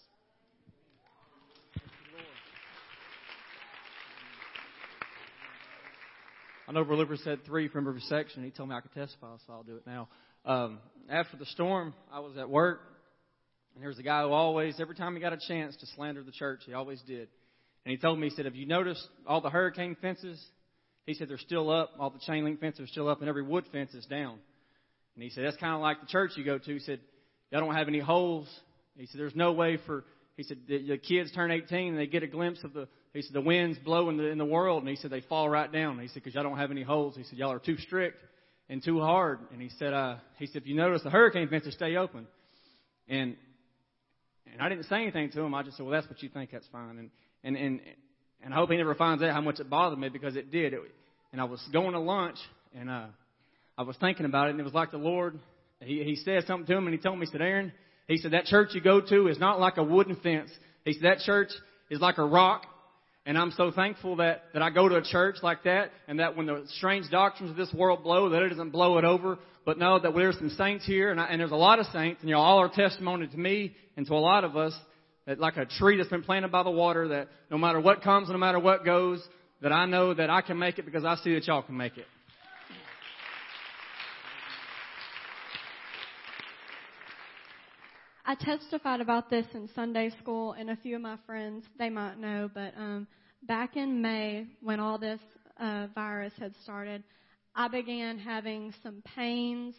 I know Brother said three from every section. He told me I could testify, so I'll do it now. Um, after the storm, I was at work, and there was a guy who always, every time he got a chance to slander the church, he always did. And he told me, he said, Have you noticed all the hurricane fences? He said, They're still up. All the chain link fences are still up, and every wood fence is down. And he said, That's kind of like the church you go to. He said, Y'all don't have any holes. He said, There's no way for, he said, the kids turn 18 and they get a glimpse of the he said, the winds blow in the, in the world. And he said, they fall right down. He said, because y'all don't have any holes. He said, y'all are too strict and too hard. And he said, uh, he said, if you notice, the hurricane fences stay open. And, and I didn't say anything to him. I just said, well, that's what you think. That's fine. And, and, and, and I hope he never finds out how much it bothered me because it did. It, and I was going to lunch and, uh, I was thinking about it and it was like the Lord, he, he said something to him and he told me, he said, Aaron, he said, that church you go to is not like a wooden fence. He said, that church is like a rock and I'm so thankful that, that I go to a church like that and that when the strange doctrines of this world blow, that it doesn't blow it over, but know that there's some saints here and, I, and there's a lot of saints and you know, all are testimony to me and to a lot of us that like a tree that's been planted by the water that no matter what comes, no matter what goes, that I know that I can make it because I see that y'all can make it. I testified about this in Sunday school, and a few of my friends they might know, but um, back in May when all this uh, virus had started, I began having some pains,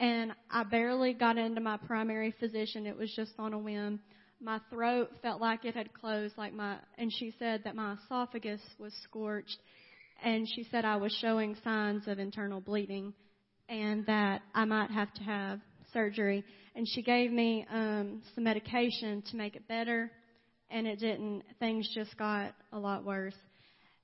and I barely got into my primary physician. It was just on a whim. My throat felt like it had closed, like my, and she said that my esophagus was scorched, and she said I was showing signs of internal bleeding, and that I might have to have surgery and she gave me um, some medication to make it better, and it didn't. Things just got a lot worse.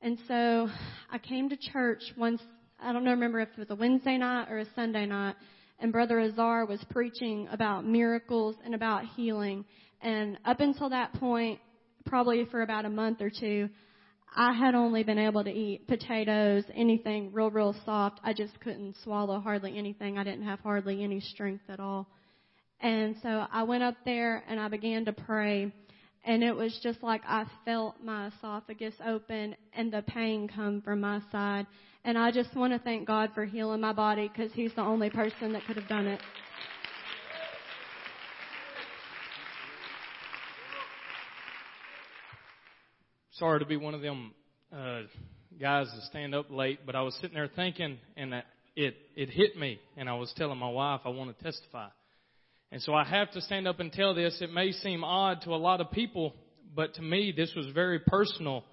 And so I came to church once. I don't know, remember if it was a Wednesday night or a Sunday night, and Brother Azar was preaching about miracles and about healing. And up until that point, probably for about a month or two, I had only been able to eat potatoes, anything real, real soft. I just couldn't swallow hardly anything. I didn't have hardly any strength at all. And so I went up there and I began to pray. and it was just like I felt my esophagus open and the pain come from my side. And I just want to thank God for healing my body because He's the only person that could have done it. Sorry to be one of them uh, guys to stand up late, but I was sitting there thinking, and it it hit me, and I was telling my wife I want to testify. And so I have to stand up and tell this. It may seem odd to a lot of people, but to me, this was very personal.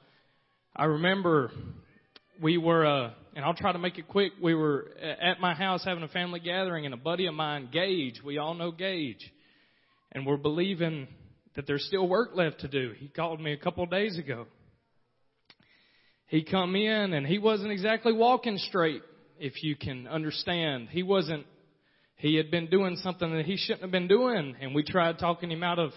I remember we were, uh, and I'll try to make it quick. We were at my house having a family gathering, and a buddy of mine, Gage, we all know Gage, and we're believing that there's still work left to do. He called me a couple of days ago. He come in, and he wasn't exactly walking straight, if you can understand. He wasn't he had been doing something that he shouldn't have been doing, and we tried talking him out of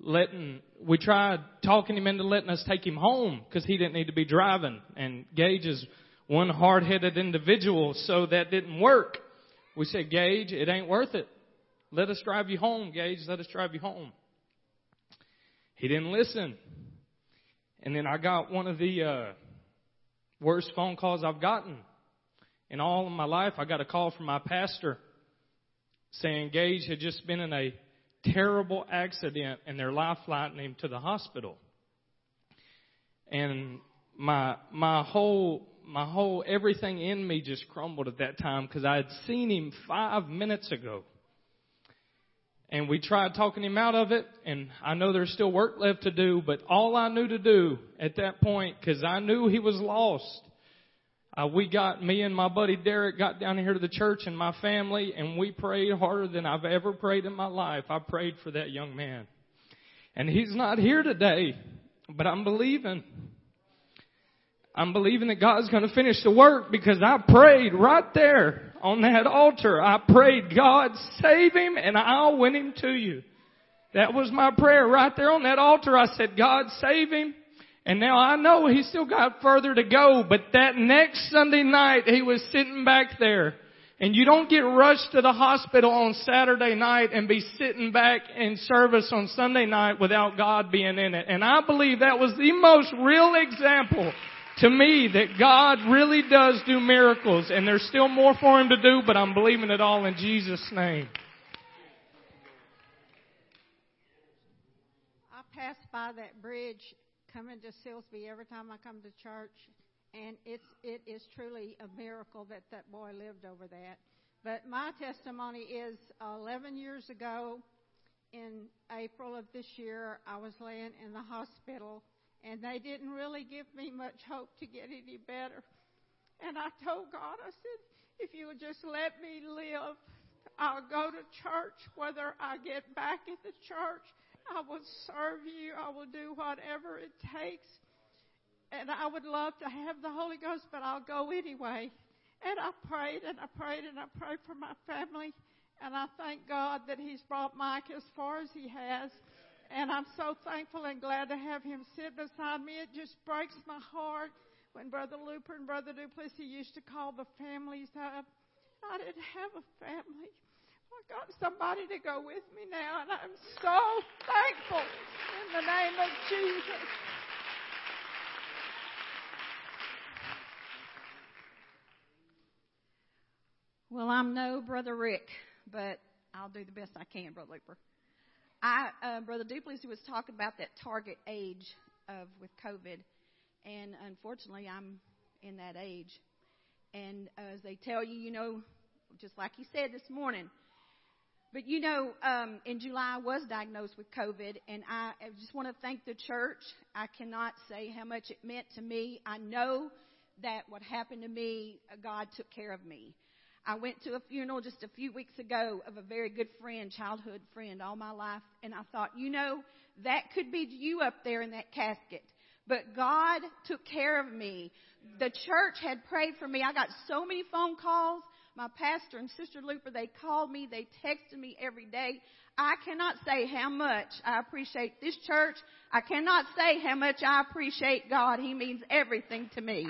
letting, we tried talking him into letting us take him home because he didn't need to be driving. And Gage is one hard-headed individual, so that didn't work. We said, Gage, it ain't worth it. Let us drive you home, Gage. Let us drive you home. He didn't listen. And then I got one of the uh, worst phone calls I've gotten in all of my life. I got a call from my pastor saying Gage had just been in a terrible accident and they're life flighting him to the hospital. And my my whole my whole everything in me just crumbled at that time because I had seen him five minutes ago. And we tried talking him out of it, and I know there's still work left to do, but all I knew to do at that point, because I knew he was lost, uh, we got, me and my buddy Derek got down here to the church and my family and we prayed harder than I've ever prayed in my life. I prayed for that young man. And he's not here today, but I'm believing. I'm believing that God's going to finish the work because I prayed right there on that altar. I prayed, God, save him and I'll win him to you. That was my prayer right there on that altar. I said, God, save him and now I know he still got further to go, but that next Sunday night he was sitting back there. And you don't get rushed to the hospital on Saturday night and be sitting back in service on Sunday night without God being in it. And I believe that was the most real example to me that God really does do miracles and there's still more for Him to do, but I'm believing it all in Jesus' name. I pass by that bridge coming to Silsbee every time I come to church, and it's it is truly a miracle that that boy lived over that. But my testimony is 11 years ago, in April of this year, I was laying in the hospital, and they didn't really give me much hope to get any better. And I told God, I said, if you would just let me live, I'll go to church, whether I get back at the church I will serve you. I will do whatever it takes. And I would love to have the Holy Ghost, but I'll go anyway. And I prayed and I prayed and I prayed for my family. And I thank God that He's brought Mike as far as He has. And I'm so thankful and glad to have him sit beside me. It just breaks my heart when Brother Looper and Brother Duplessis used to call the families up. I didn't have a family. I got somebody to go with me now, and I'm so thankful in the name of Jesus. Well, I'm no Brother Rick, but I'll do the best I can, Brother Looper. I, uh, Brother Duplessis was talking about that target age of with COVID, and unfortunately, I'm in that age. And uh, as they tell you, you know, just like he said this morning, but you know, um, in July I was diagnosed with COVID, and I just want to thank the church. I cannot say how much it meant to me. I know that what happened to me, uh, God took care of me. I went to a funeral just a few weeks ago of a very good friend, childhood friend, all my life, and I thought, you know, that could be you up there in that casket. But God took care of me. The church had prayed for me. I got so many phone calls my pastor and Sister Looper, they called me, they texted me every day. I cannot say how much I appreciate this church. I cannot say how much I appreciate God. He means everything to me.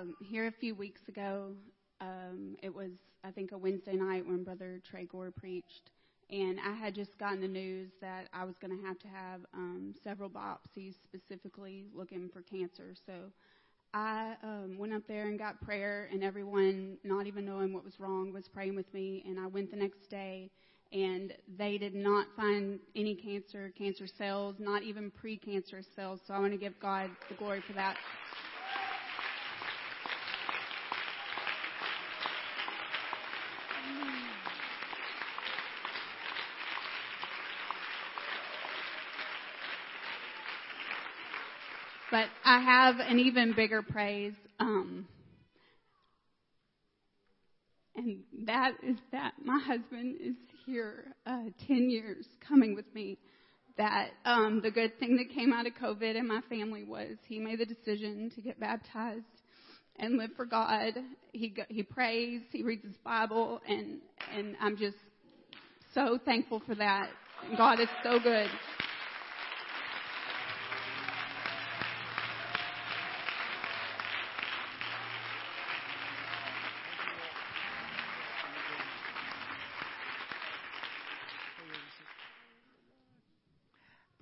Um, here a few weeks ago. Um, it was, I think, a Wednesday night when Brother Trey Gore preached, and I had just gotten the news that I was going to have to have um, several biopsies, specifically looking for cancer. So I um, went up there and got prayer, and everyone, not even knowing what was wrong, was praying with me. And I went the next day, and they did not find any cancer, cancer cells, not even precancerous cells. So I want to give God the glory for that. But I have an even bigger praise. Um, and that is that my husband is here uh, 10 years coming with me. That um, the good thing that came out of COVID in my family was he made the decision to get baptized and live for God. He he prays, he reads his Bible, and and I'm just so thankful for that. God is so good.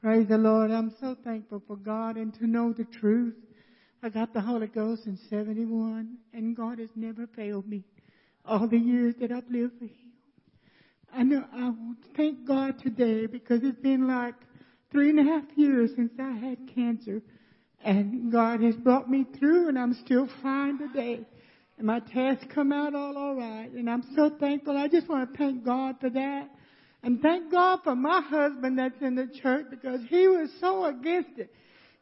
Praise the Lord. I'm so thankful for God and to know the truth. I got the Holy Ghost in 71 and God has never failed me all the years that I've lived for Him. I know I want to thank God today because it's been like three and a half years since I had cancer and God has brought me through and I'm still fine today. And my tests come out all alright and I'm so thankful. I just want to thank God for that. And thank God for my husband that's in the church because he was so against it.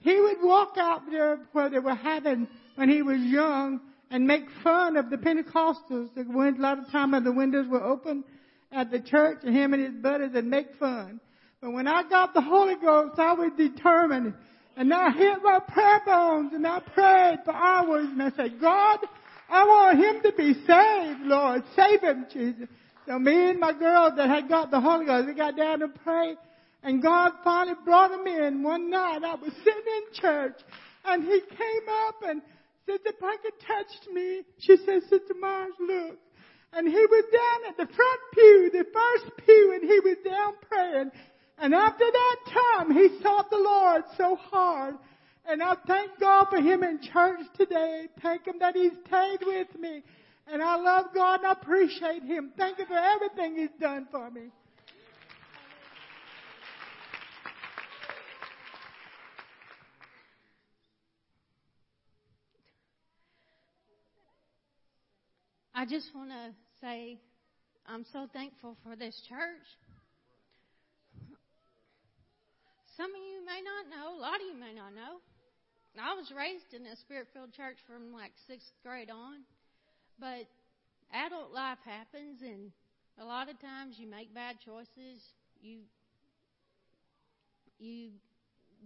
He would walk out there where they were having, when he was young, and make fun of the Pentecostals. The a lot of time the windows were open at the church, and him and his buddies would make fun. But when I got the Holy Ghost, I was determined. And I hit my prayer bones and I prayed for hours and I said, God, I want him to be saved, Lord. Save him, Jesus. So me and my girl that had got the Holy Ghost, we got down to pray, and God finally brought him in one night. I was sitting in church, and he came up and Sister Plunkett touched me. She said, Sister Mars, look. And he was down at the front pew, the first pew, and he was down praying. And after that time, he sought the Lord so hard. And I thank God for him in church today. Thank him that he stayed with me. And I love God and I appreciate Him. Thank you for everything He's done for me. I just want to say I'm so thankful for this church. Some of you may not know, a lot of you may not know. I was raised in a spirit filled church from like sixth grade on. But adult life happens, and a lot of times you make bad choices. You you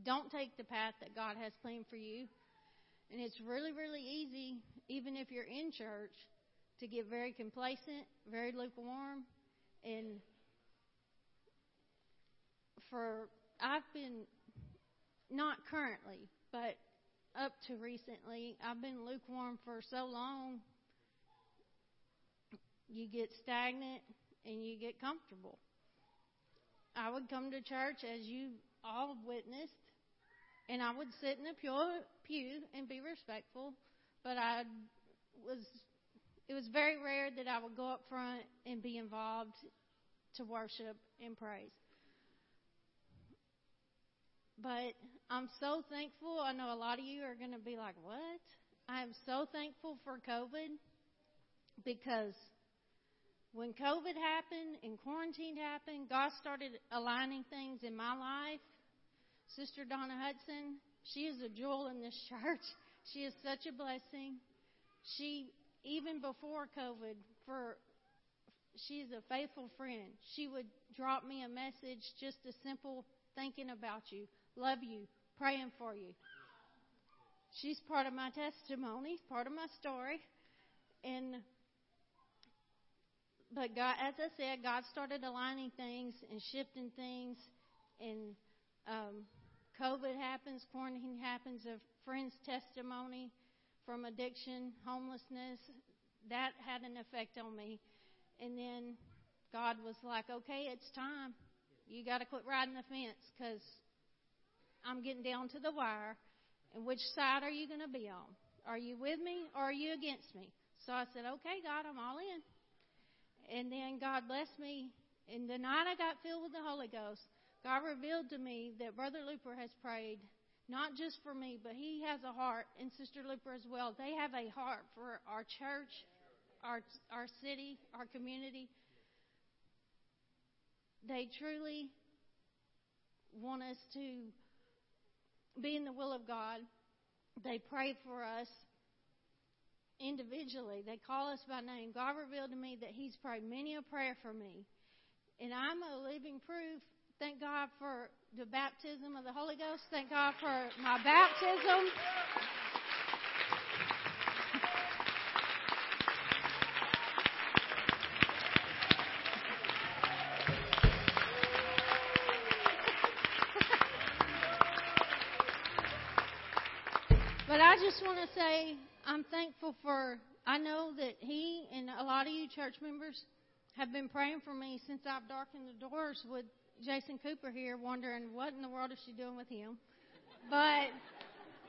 don't take the path that God has planned for you. And it's really, really easy, even if you're in church, to get very complacent, very lukewarm. And for, I've been, not currently, but up to recently, I've been lukewarm for so long you get stagnant and you get comfortable. I would come to church as you all have witnessed, and I would sit in the pew and be respectful, but I was it was very rare that I would go up front and be involved to worship and praise. But I'm so thankful. I know a lot of you are going to be like, "What?" I am so thankful for COVID because when COVID happened and quarantine happened, God started aligning things in my life. Sister Donna Hudson, she is a jewel in this (laughs) church. She is such a blessing. She, even before COVID, for she is a faithful friend. She would drop me a message, just a simple thinking about you, love you, praying for you. She's part of my testimony, part of my story. And but God, as I said, God started aligning things and shifting things, and um, COVID happens, quarantine happens, a friend's testimony from addiction, homelessness. That had an effect on me. And then God was like, okay, it's time. You got to quit riding the fence because I'm getting down to the wire. And which side are you going to be on? Are you with me or are you against me? So I said, okay, God, I'm all in. And then God blessed me. And the night I got filled with the Holy Ghost, God revealed to me that Brother Looper has prayed not just for me, but he has a heart, and Sister Looper as well. They have a heart for our church, our our city, our community. They truly want us to be in the will of God. They pray for us individually. They call us by name. God revealed to me that He's prayed many a prayer for me. And I'm a living proof. Thank God for the baptism of the Holy Ghost. Thank God for my baptism. (laughs) But I just want to say I'm thankful for, I know that he and a lot of you church members have been praying for me since I've darkened the doors with Jason Cooper here, wondering what in the world is she doing with him. But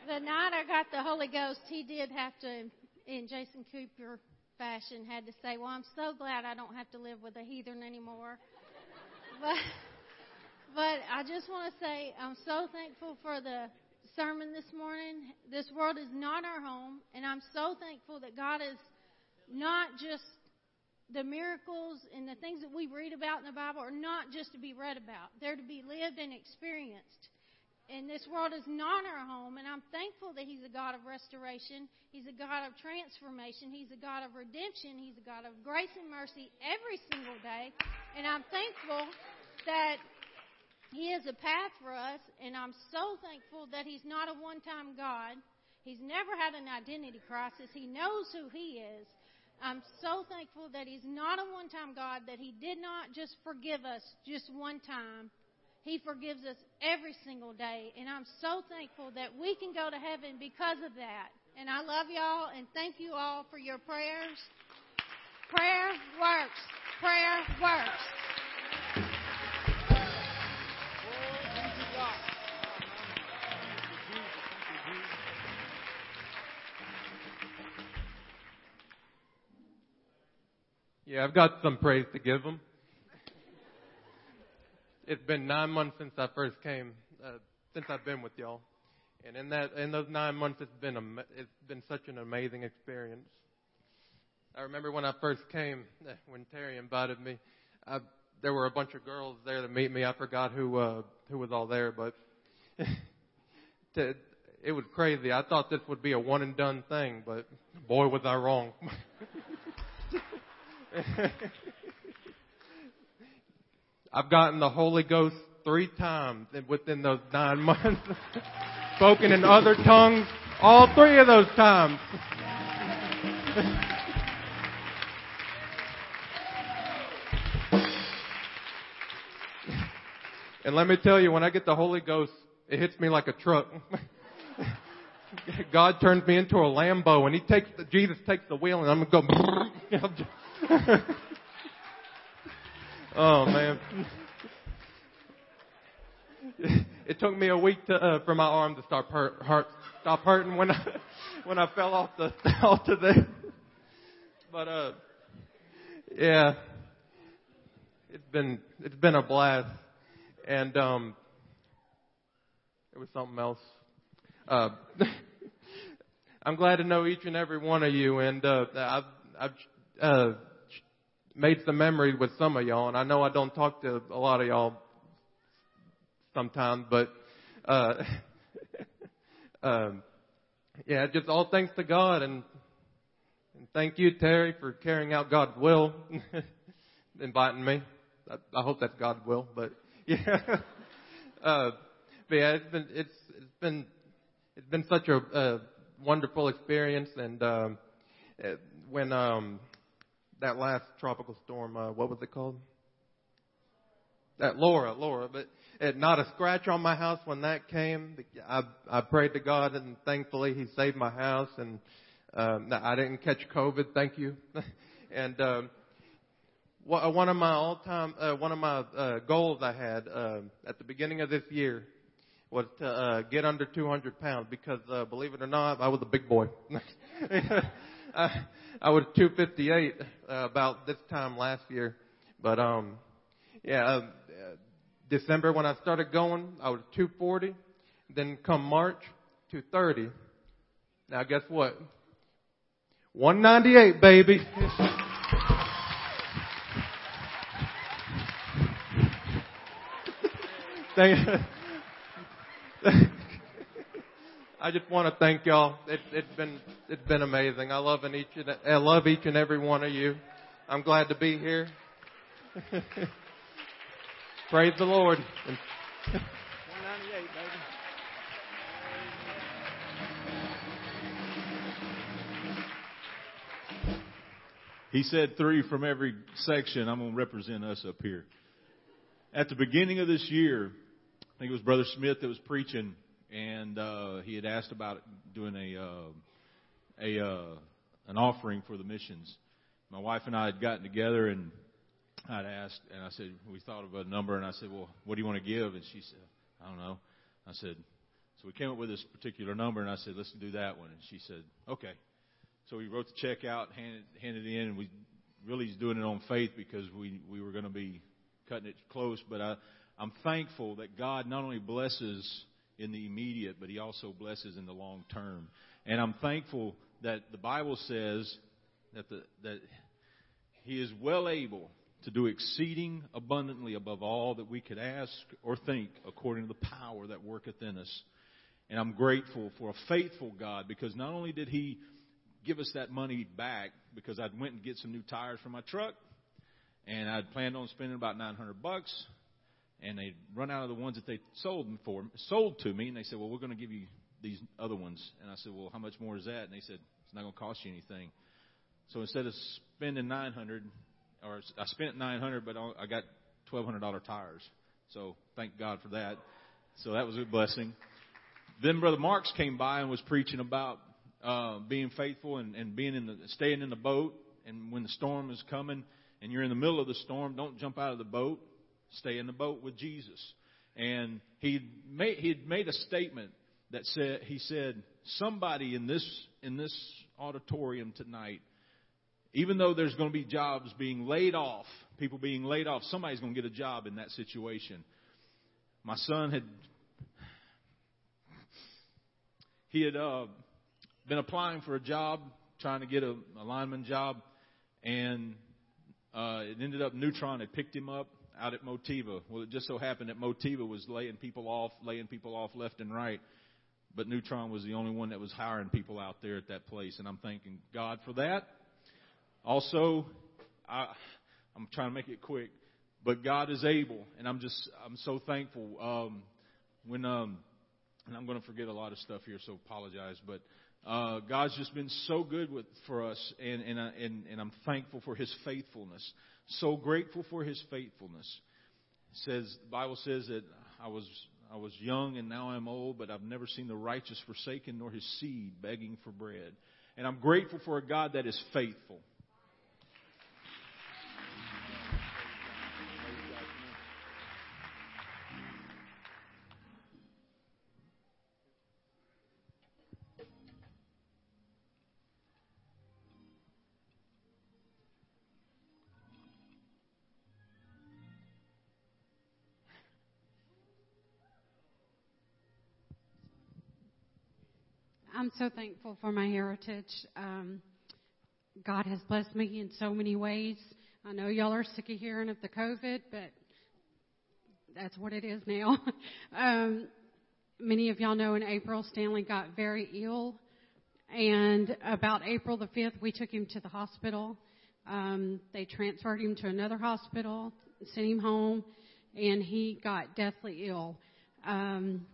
the night I got the Holy Ghost, he did have to, in Jason Cooper fashion, had to say, Well, I'm so glad I don't have to live with a heathen anymore. (laughs) But, but I just want to say, I'm so thankful for the sermon this morning. This world is not our home, and I'm so thankful that God is not just the miracles and the things that we read about in the Bible are not just to be read about. They're to be lived and experienced. And this world is not our home, and I'm thankful that He's a God of restoration. He's a God of transformation. He's a God of redemption. He's a God of grace and mercy every single day. And I'm thankful that he is a path for us, and I'm so thankful that He's not a one time God. He's never had an identity crisis. He knows who He is. I'm so thankful that He's not a one time God, that He did not just forgive us just one time. He forgives us every single day, and I'm so thankful that we can go to heaven because of that. And I love y'all, and thank you all for your prayers. Prayer works. Prayer works. Yeah, I've got some praise to give them. It's been nine months since I first came, uh, since I've been with y'all, and in that, in those nine months, it's been a, it's been such an amazing experience. I remember when I first came, eh, when Terry invited me, I, there were a bunch of girls there to meet me. I forgot who uh, who was all there, but (laughs) to, it was crazy. I thought this would be a one and done thing, but boy was I wrong. (laughs) (laughs) I've gotten the Holy Ghost three times within those nine (laughs) months. Spoken in other tongues all three of those times. (laughs) and let me tell you, when I get the Holy Ghost, it hits me like a truck. God turns me into a Lambo, and He takes the, Jesus takes the wheel, and I'm gonna go. (laughs) oh man. It took me a week to, uh, for my arm to start hurt, hurt, stop hurting when I (laughs) when I fell off the (laughs) altar there. But uh, yeah, it's been it's been a blast, and um, it was something else. Uh, I'm glad to know each and every one of you, and uh, I've I've uh, made some memories with some of y'all, and I know I don't talk to a lot of y'all sometimes, but uh, (laughs) um, yeah, just all thanks to God, and, and thank you, Terry, for carrying out God's will, (laughs) inviting me. I, I hope that's God's will, but (laughs) yeah. uh, but yeah, it's been it's it's been it's been such a, a wonderful experience, and um, when um, that last tropical storm, uh, what was it called? That Laura, Laura, but it, not a scratch on my house when that came. I, I prayed to God and thankfully He saved my house and Um, I didn't catch COVID, thank you. (laughs) and um, one of my all-time, uh, one of my uh, goals I had uh, at the beginning of this year was to uh, get under 200 pounds because, uh, believe it or not, I was a big boy. (laughs) I, I was 258 uh, about this time last year, but um, yeah, uh, December when I started going, I was 240. Then come March, 230. Now guess what? 198, baby. (laughs) Thank I just want to thank y'all. It, it's been it's been amazing. I love each and I love each and every one of you. I'm glad to be here. (laughs) Praise the Lord. He said three from every section. I'm going to represent us up here. At the beginning of this year, I think it was Brother Smith that was preaching, and uh, he had asked about doing a uh, a uh, an offering for the missions. My wife and I had gotten together, and I'd asked, and I said we thought of a number, and I said, "Well, what do you want to give?" And she said, "I don't know." I said, "So we came up with this particular number," and I said, "Let's do that one." And she said, "Okay." So we wrote the check out, handed, handed it in, and we really is doing it on faith because we we were going to be cutting it close. But I, I'm thankful that God not only blesses in the immediate, but He also blesses in the long term. And I'm thankful that the Bible says that the that He is well able to do exceeding abundantly above all that we could ask or think, according to the power that worketh in us. And I'm grateful for a faithful God because not only did He give us that money back because I'd went and get some new tires for my truck, and I'd planned on spending about 900 bucks, and they'd run out of the ones that they sold them for, sold to me, and they said, "Well, we're going to give you these other ones," and I said, "Well, how much more is that?" And they said, "It's not going to cost you anything." So instead of spending 900, or I spent 900, but I got $1,200 tires. So thank God for that. So that was a blessing. Then Brother Marks came by and was preaching about uh, being faithful and, and being in the staying in the boat. And when the storm is coming and you're in the middle of the storm, don't jump out of the boat. Stay in the boat with Jesus. And he made he'd made a statement that said he said somebody in this in this auditorium tonight, even though there's going to be jobs being laid off, people being laid off, somebody's going to get a job in that situation. My son had he had uh, been applying for a job, trying to get a, a lineman job, and uh, it ended up Newtron had picked him up out at Motiva. Well, it just so happened that Motiva was laying people off, laying people off left and right, but Newtron was the only one that was hiring people out there at that place, and I'm thanking God for that. Also, I, I'm trying to make it quick, but God is able, and I'm just I'm so thankful. Um, when um, and I'm going to forget a lot of stuff here, so apologize, but uh, God's just been so good with for us, and and, uh, and and I'm thankful for His faithfulness. So grateful for His faithfulness. It says the Bible says that I was I was young and now I'm old, but I've never seen the righteous forsaken nor his seed begging for bread. And I'm grateful for a God that is faithful. So thankful for my heritage. Um, God has blessed me in so many ways. I know y'all are sick of hearing of the COVID, but that's what it is now. (laughs) um, many of y'all know in April, Stanley got very ill. And about April the 5th, we took him to the hospital. Um, they transferred him to another hospital, sent him home, and he got deathly ill. Um,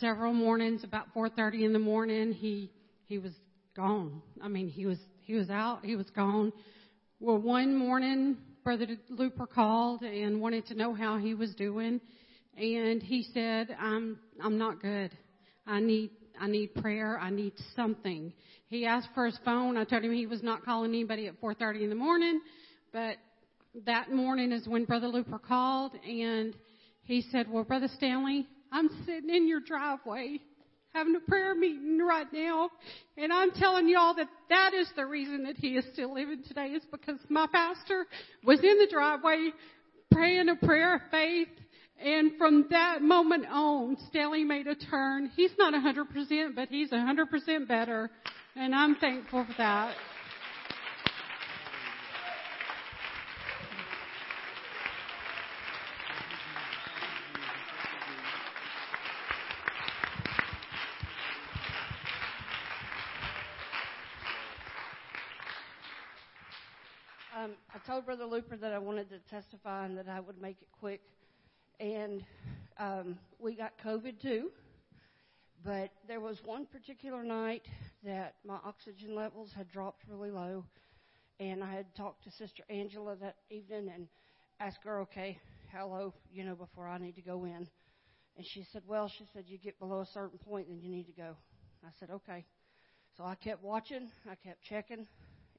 several mornings, about 4:30 in the morning, he he was gone. I mean, he was he was out. He was gone. Well, one morning, Brother Looper called and wanted to know how he was doing, and he said, "I'm I'm not good. I need I need prayer. I need something. He asked for his phone. I told him he was not calling anybody at 4:30 in the morning, but that morning is when Brother Looper called and he said, "Well, Brother Stanley, I'm sitting in your driveway having a prayer meeting right now, and I'm telling y'all that that is the reason that he is still living today is because my pastor was in the driveway praying a prayer of faith and from that moment on, Stanley made a turn. He's not 100%, but he's 100% better. And I'm thankful for that. Um, I told Brother Looper that I wanted to testify and that I would make it quick. And um, we got COVID too. But there was one particular night that my oxygen levels had dropped really low. And I had talked to Sister Angela that evening and asked her, okay, how low, you know, before I need to go in. And she said, well, she said, you get below a certain point, then you need to go. I said, okay. So I kept watching, I kept checking,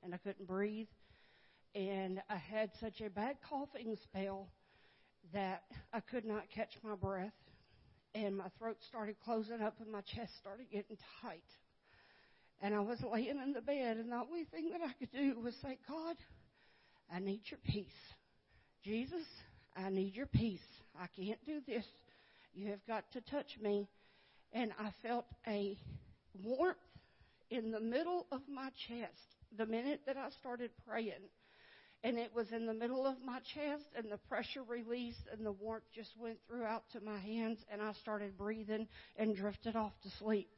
and I couldn't breathe. And I had such a bad coughing spell that I could not catch my breath. And my throat started closing up and my chest started getting tight. And I was laying in the bed, and the only thing that I could do was say, God, I need your peace. Jesus, I need your peace. I can't do this. You have got to touch me. And I felt a warmth in the middle of my chest the minute that I started praying. And it was in the middle of my chest, and the pressure released, and the warmth just went throughout to my hands, and I started breathing and drifted off to sleep.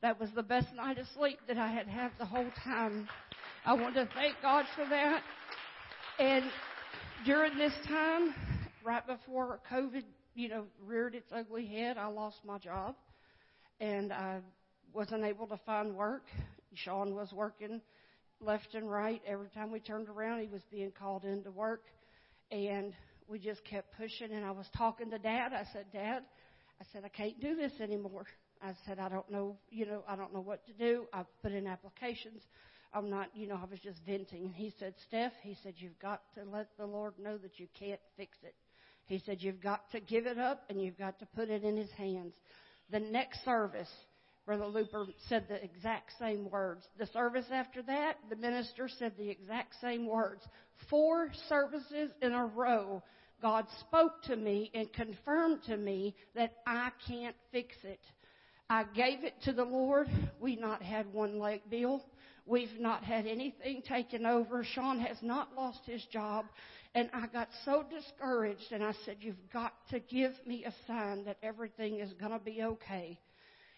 That was the best night of sleep that I had had the whole time. I want to thank God for that. And during this time, right before COVID, you know, reared its ugly head, I lost my job, and I wasn't able to find work. Sean was working left and right. Every time we turned around, he was being called into work. And we just kept pushing. And I was talking to Dad. I said, Dad, I said, I can't do this anymore. I said, I don't know, you know, I don't know what to do. I've put in applications. I'm not, you know, I was just venting. And he said, Steph, he said, you've got to let the Lord know that you can't fix it. He said, you've got to give it up and you've got to put it in his hands. The next service, Brother Looper said the exact same words. The service after that, the minister said the exact same words. Four services in a row, God spoke to me and confirmed to me that I can't fix it. I gave it to the Lord. We've not had one late bill. We've not had anything taken over. Sean has not lost his job. And I got so discouraged and I said, You've got to give me a sign that everything is going to be okay.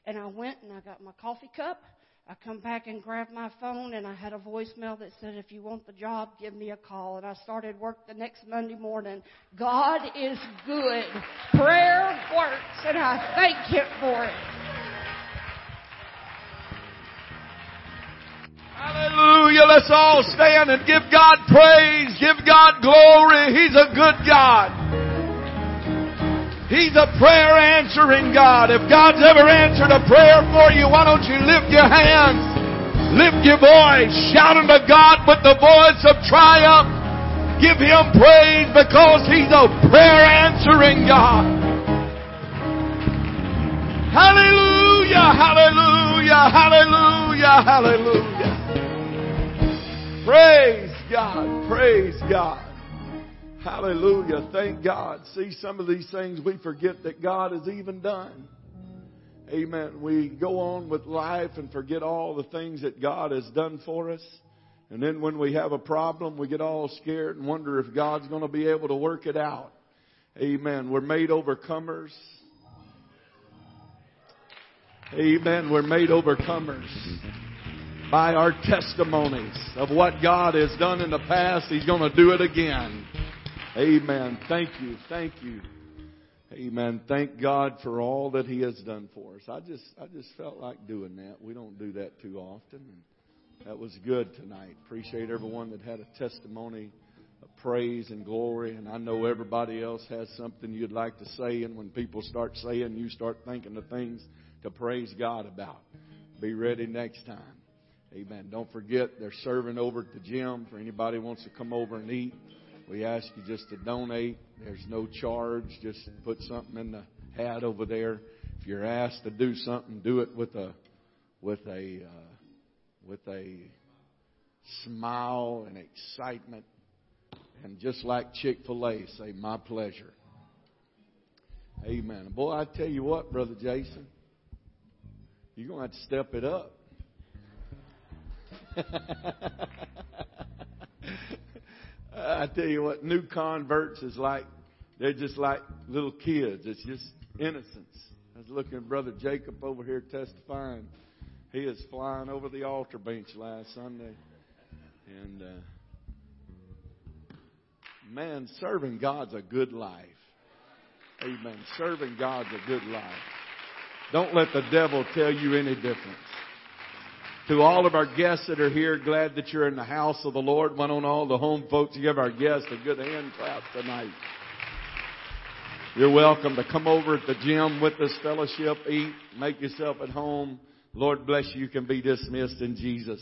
And I went and I got my coffee cup. I come back and grabbed my phone and I had a voicemail that said, if you want the job, give me a call. And I started work the next Monday morning. God is good. Prayer works and I thank Him for it. Hallelujah. Let's all stand and give God praise. Give God glory. He's a good God. He's a prayer answering God. If God's ever answered a prayer for you, why don't you lift your hands? Lift your voice. Shout unto God with the voice of triumph. Give Him praise because He's a prayer answering God. Hallelujah, hallelujah, hallelujah, hallelujah. Praise God, praise God. Hallelujah. Thank God. See, some of these things we forget that God has even done. Amen. We go on with life and forget all the things that God has done for us. And then when we have a problem, we get all scared and wonder if God's going to be able to work it out. Amen. We're made overcomers. Amen. We're made overcomers by our testimonies of what God has done in the past. He's going to do it again. Amen. Thank you. Thank you. Amen. Thank God for all that He has done for us. I just, I just felt like doing that. We don't do that too often. That was good tonight. Appreciate everyone that had a testimony of praise and glory. And I know everybody else has something you'd like to say. And when people start saying, you start thinking of things to praise God about. Be ready next time. Amen. Don't forget they're serving over at the gym for anybody who wants to come over and eat. We ask you just to donate. There's no charge. Just put something in the hat over there. If you're asked to do something, do it with a with a uh, with a smile and excitement, and just like Chick Fil A, say, "My pleasure." Amen. Boy, I tell you what, brother Jason, you're gonna have to step it up. (laughs) I tell you what, new converts is like, they're just like little kids. It's just innocence. I was looking at Brother Jacob over here testifying. He is flying over the altar bench last Sunday. And, uh, man, serving God's a good life. Amen. Serving God's a good life. Don't let the devil tell you any difference. To all of our guests that are here, glad that you're in the house of the Lord. One on all the home folks, give our guests a good hand clap tonight. You're welcome to come over at the gym with us, fellowship, eat, make yourself at home. Lord bless you. You can be dismissed in Jesus.